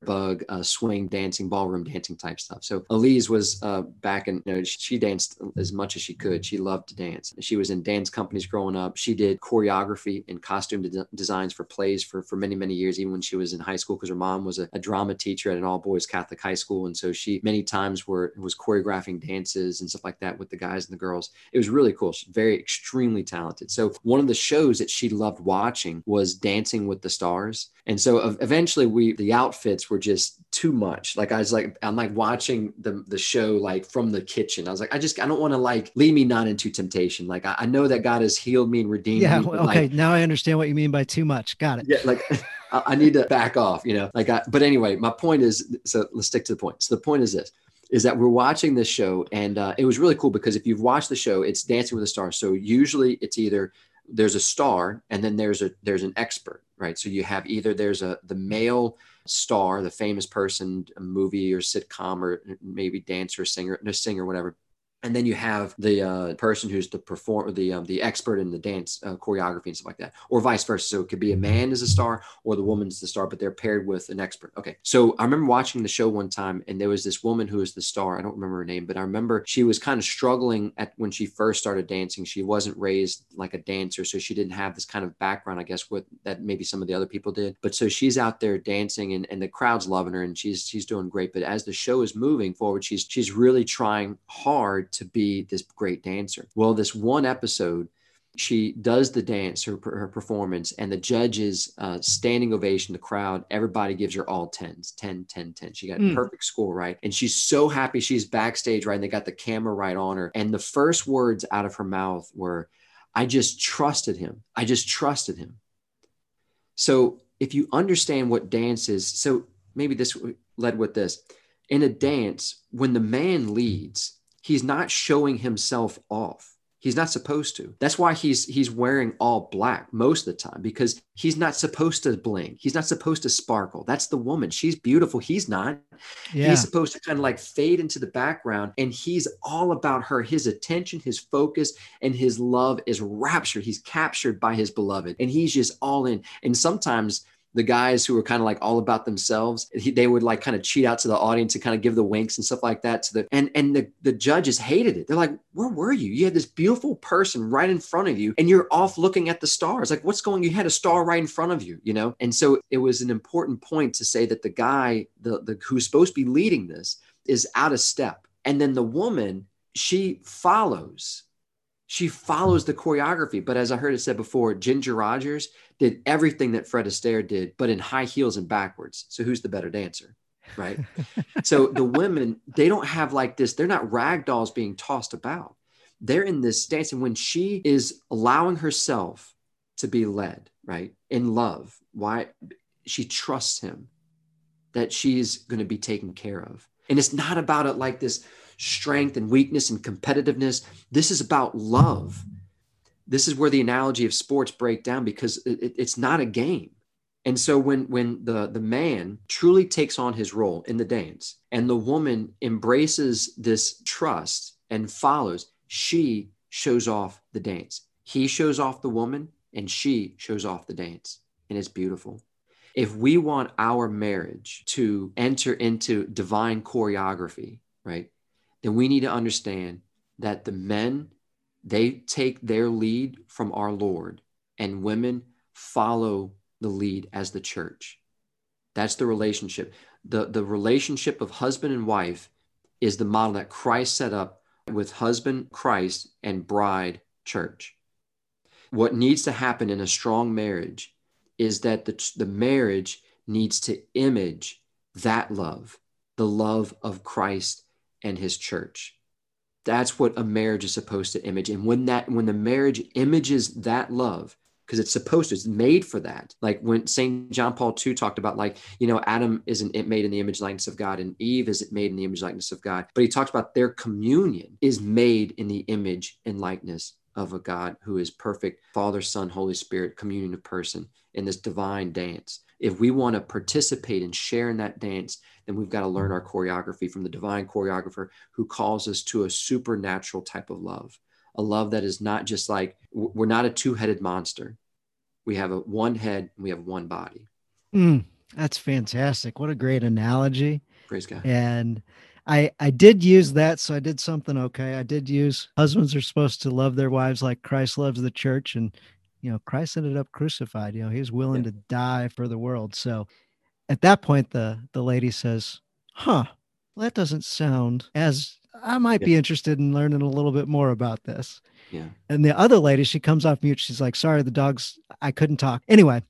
jitterbug, uh, swing dancing, ballroom dancing type stuff. So Elise was uh, back in, you know, she danced as much as she could. She loved to dance. She was in dance companies growing up. She did choreography and costume de- designs for plays for for many many years, even when she was in high school, because her mom was a, a drama teacher at an all boys Catholic high school, and so she many times were was choreographing dances and stuff like that with the guys and the girls it was really cool. She's very extremely talented. So one of the shows that she loved watching was Dancing with the Stars. And so eventually we the outfits were just too much. Like I was like, I'm like watching the the show like from the kitchen. I was like, I just I don't want to like lead me not into temptation. Like I, I, know that God has healed me and redeemed yeah, me. Yeah, okay. Like, now I understand what you mean by too much. Got it. Yeah, like [LAUGHS] I need to back off, you know. Like I, but anyway, my point is so let's stick to the point. So the point is this is that we're watching this show and uh, it was really cool because if you've watched the show it's dancing with the stars so usually it's either there's a star and then there's a there's an expert right so you have either there's a the male star the famous person a movie or sitcom or uh, maybe dancer singer no singer whatever and then you have the uh, person who's the perform the um, the expert in the dance uh, choreography and stuff like that, or vice versa. So it could be a man as a star or the woman's the star, but they're paired with an expert. Okay, so I remember watching the show one time, and there was this woman who was the star. I don't remember her name, but I remember she was kind of struggling at when she first started dancing. She wasn't raised like a dancer, so she didn't have this kind of background, I guess, with that maybe some of the other people did. But so she's out there dancing, and, and the crowd's loving her, and she's she's doing great. But as the show is moving forward, she's she's really trying hard to be this great dancer. Well, this one episode, she does the dance, her, her performance, and the judges uh, standing ovation, the crowd, everybody gives her all tens 10, 10, 10. She got mm. perfect score, right? And she's so happy she's backstage, right? And they got the camera right on her. And the first words out of her mouth were, I just trusted him. I just trusted him. So if you understand what dance is, so maybe this led with this. In a dance, when the man leads, he's not showing himself off. He's not supposed to. That's why he's he's wearing all black most of the time because he's not supposed to bling. He's not supposed to sparkle. That's the woman. She's beautiful. He's not. Yeah. He's supposed to kind of like fade into the background and he's all about her. His attention, his focus, and his love is raptured. He's captured by his beloved and he's just all in. And sometimes the guys who were kind of like all about themselves he, they would like kind of cheat out to the audience and kind of give the winks and stuff like that to the and and the, the judges hated it. They're like where were you? You had this beautiful person right in front of you and you're off looking at the stars. Like what's going you had a star right in front of you you know? And so it was an important point to say that the guy the, the who's supposed to be leading this is out of step. And then the woman she follows she follows the choreography. But as I heard it said before, Ginger Rogers did everything that Fred Astaire did, but in high heels and backwards. So who's the better dancer? Right. so the [LAUGHS] women, they don't have like this, they're not rag dolls being tossed about. They're in this dance. And when she is allowing herself to be led, right, in love, why she trusts him that she's going to be taken care of. And it's not about it like this strength and weakness and competitiveness. This is about love. This is where the analogy of sports break down because it, it's not a game. And so when when the the man truly takes on his role in the dance and the woman embraces this trust and follows, she shows off the dance. He shows off the woman and she shows off the dance. And it's beautiful. If we want our marriage to enter into divine choreography, right? Then we need to understand that the men, they take their lead from our Lord, and women follow the lead as the church. That's the relationship. The, the relationship of husband and wife is the model that Christ set up with husband, Christ, and bride, church. What needs to happen in a strong marriage is that the, the marriage needs to image that love, the love of Christ and his church. That's what a marriage is supposed to image. And when that when the marriage images that love, because it's supposed to, it's made for that. Like when St. John Paul II talked about, like, you know, Adam isn't it made in the image likeness of God, and Eve isn't made in the image likeness of God. But he talks about their communion is made in the image and likeness of a God who is perfect, Father, Son, Holy Spirit, communion of person in this divine dance. If we want to participate and share in that dance, then we've got to learn our choreography from the divine choreographer who calls us to a supernatural type of love, a love that is not just like we're not a two headed monster. We have a one head and we have one body. Mm, that's fantastic. What a great analogy. Praise God. And I I did use that, so I did something okay. I did use husbands are supposed to love their wives like Christ loves the church, and you know Christ ended up crucified. You know he was willing yeah. to die for the world. So at that point, the the lady says, "Huh, well, that doesn't sound as I might yeah. be interested in learning a little bit more about this." Yeah. And the other lady, she comes off mute. She's like, "Sorry, the dogs. I couldn't talk." Anyway,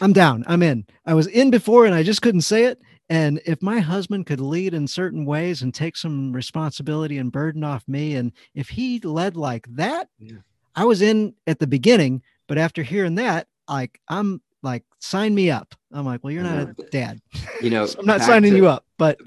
I'm down. I'm in. I was in before and I just couldn't say it. And if my husband could lead in certain ways and take some responsibility and burden off me, and if he led like that, yeah. I was in at the beginning, but after hearing that, like I'm like, sign me up. I'm like, well, you're not a dad. You know, [LAUGHS] so I'm not signing to, you up, but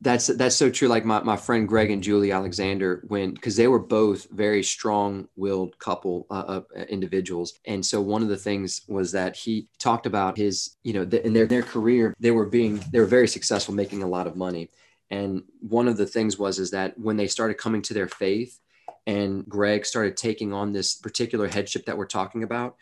that's that's so true. Like my, my friend Greg and Julie Alexander, when because they were both very strong-willed couple uh, uh, individuals, and so one of the things was that he talked about his, you know, the, in their their career, they were being they were very successful, making a lot of money, and one of the things was is that when they started coming to their faith, and Greg started taking on this particular headship that we're talking about,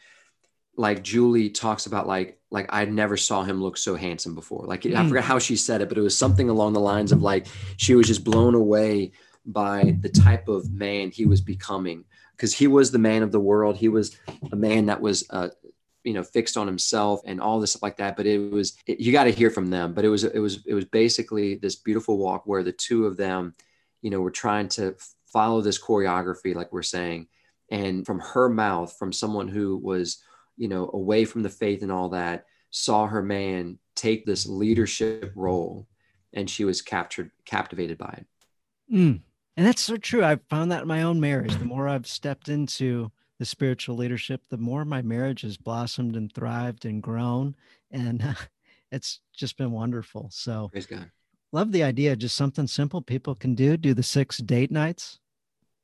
like Julie talks about like like I never saw him look so handsome before. Like mm. I forgot how she said it, but it was something along the lines of like she was just blown away by the type of man he was becoming because he was the man of the world. He was a man that was uh, you know fixed on himself and all this stuff like that. But it was it, you got to hear from them. But it was it was it was basically this beautiful walk where the two of them, you know, were trying to follow this choreography, like we're saying, and from her mouth, from someone who was you know, away from the faith and all that, saw her man take this leadership role and she was captured, captivated by it. Mm. And that's so true. I've found that in my own marriage. The more I've stepped into the spiritual leadership, the more my marriage has blossomed and thrived and grown. And uh, [LAUGHS] it's just been wonderful. So, Praise God. Love the idea. Just something simple people can do. Do the six date nights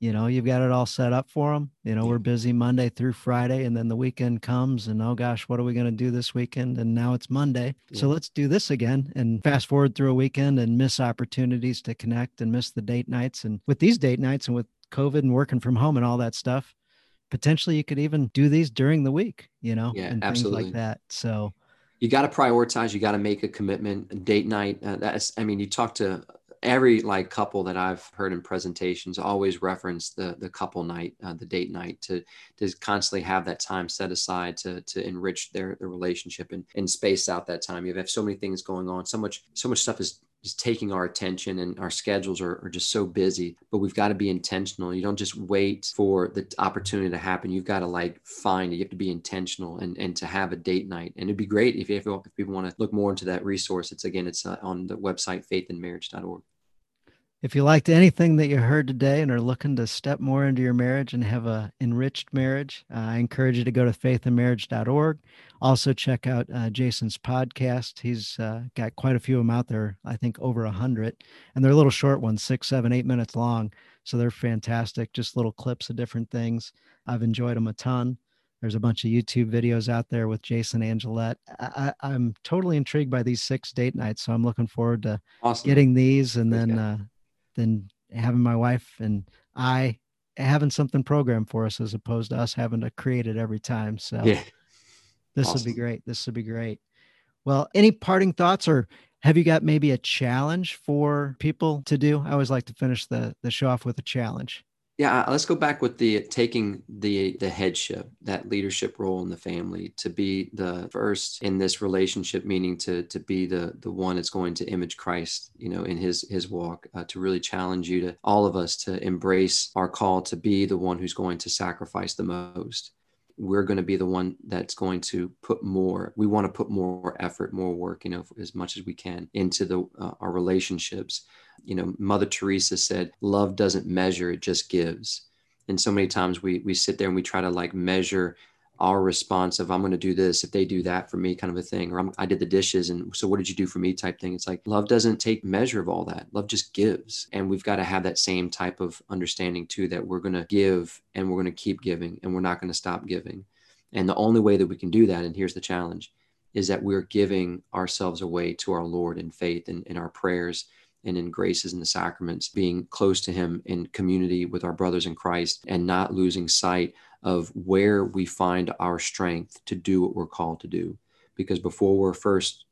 you know you've got it all set up for them you know we're busy monday through friday and then the weekend comes and oh gosh what are we going to do this weekend and now it's monday yeah. so let's do this again and fast forward through a weekend and miss opportunities to connect and miss the date nights and with these date nights and with covid and working from home and all that stuff potentially you could even do these during the week you know yeah, and absolutely. things like that so you got to prioritize you got to make a commitment date night uh, that's i mean you talk to every like couple that I've heard in presentations always reference the the couple night, uh, the date night, to to constantly have that time set aside to to enrich their their relationship and and space out that time. You have so many things going on, so much so much stuff is is taking our attention and our schedules are, are just so busy but we've got to be intentional. You don't just wait for the opportunity to happen. You've got to like find it. You have to be intentional and and to have a date night. And it'd be great if, if, if people want to look more into that resource. It's again it's uh, on the website faithandmarriage.org if you liked anything that you heard today and are looking to step more into your marriage and have a enriched marriage, uh, I encourage you to go to faithandmarriage.org. Also check out uh, Jason's podcast. He's uh, got quite a few of them out there. I think over a hundred, and they're little short ones, six, seven, eight minutes long. So they're fantastic. Just little clips of different things. I've enjoyed them a ton. There's a bunch of YouTube videos out there with Jason Angelette. I, am totally intrigued by these six date nights, so I'm looking forward to awesome. getting these and then uh, than having my wife and I having something programmed for us as opposed to us having to create it every time. So yeah. this awesome. would be great. This would be great. Well, any parting thoughts or have you got maybe a challenge for people to do? I always like to finish the the show off with a challenge. Yeah, let's go back with the taking the the headship, that leadership role in the family, to be the first in this relationship, meaning to to be the the one that's going to image Christ, you know, in his his walk, uh, to really challenge you to all of us to embrace our call to be the one who's going to sacrifice the most. We're going to be the one that's going to put more. We want to put more effort, more work, you know, as much as we can into the uh, our relationships you know, Mother Teresa said, love doesn't measure, it just gives. And so many times we we sit there and we try to like measure our response of I'm going to do this if they do that for me kind of a thing or i did the dishes and so what did you do for me? type thing. It's like love doesn't take measure of all that. Love just gives and we've got to have that same type of understanding too that we're going to give and we're going to keep giving and we're not going to stop giving. And the only way that we can do that and here's the challenge is that we're giving ourselves away to our lord in faith and in our prayers and in graces and the sacraments, being close to Him in community with our brothers in Christ and not losing sight of where we find our strength to do what we're called to do. Because before we're first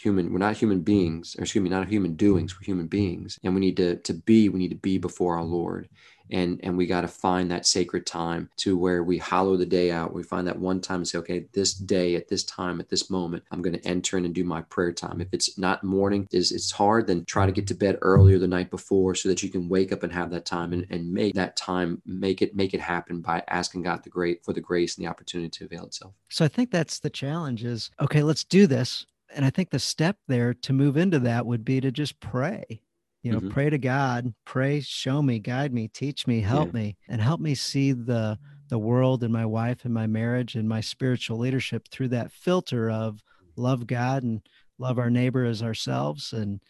human, we're not human mm-hmm. beings, or excuse me, not human doings, we're human beings. And we need to, to be, we need to be before our Lord. And and we got to find that sacred time to where we hollow the day out. We find that one time and say okay this day at this time at this moment i'm going to enter in and do my prayer time. If it's not morning is it's hard then try to get to bed earlier the night before so that you can wake up and have that time and, and make that time make it make it happen by asking god the great for the grace and the opportunity to avail itself. So i think that's the challenge is okay let's do this and i think the step there to move into that would be to just pray you know mm-hmm. pray to god pray show me guide me teach me help yeah. me and help me see the the world and my wife and my marriage and my spiritual leadership through that filter of love god and love our neighbor as ourselves and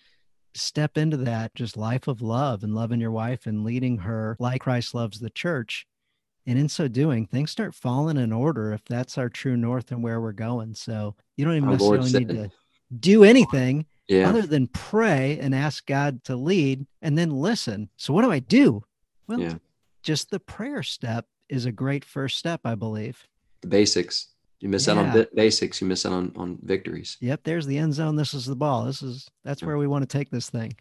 step into that just life of love and loving your wife and leading her like christ loves the church and in so doing things start falling in order if that's our true north and where we're going so you don't even our necessarily need to do anything yeah. other than pray and ask God to lead and then listen. So what do I do? Well, yeah. just the prayer step is a great first step, I believe. The basics. You miss yeah. out on basics, you miss out on, on victories. Yep, there's the end zone. This is the ball. This is that's where we want to take this thing.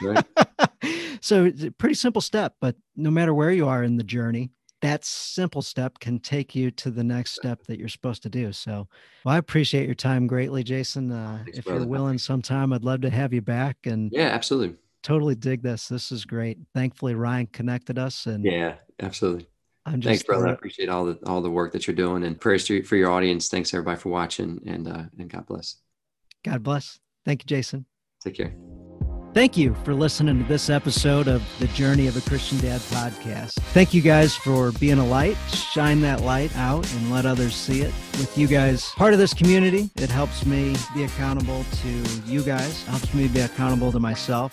[LAUGHS] so it's a pretty simple step, but no matter where you are in the journey, that simple step can take you to the next step that you're supposed to do. So, well, I appreciate your time greatly, Jason. Uh, Thanks, if brother. you're willing sometime, I'd love to have you back. And yeah, absolutely. Totally dig this. This is great. Thankfully, Ryan connected us. And yeah, absolutely. I'm just, Thanks, brother. Uh, I appreciate all the all the work that you're doing and prayers to, for your audience. Thanks everybody for watching and uh, and God bless. God bless. Thank you, Jason. Take care. Thank you for listening to this episode of the Journey of a Christian Dad podcast. Thank you guys for being a light. Shine that light out and let others see it. With you guys part of this community, it helps me be accountable to you guys, helps me be accountable to myself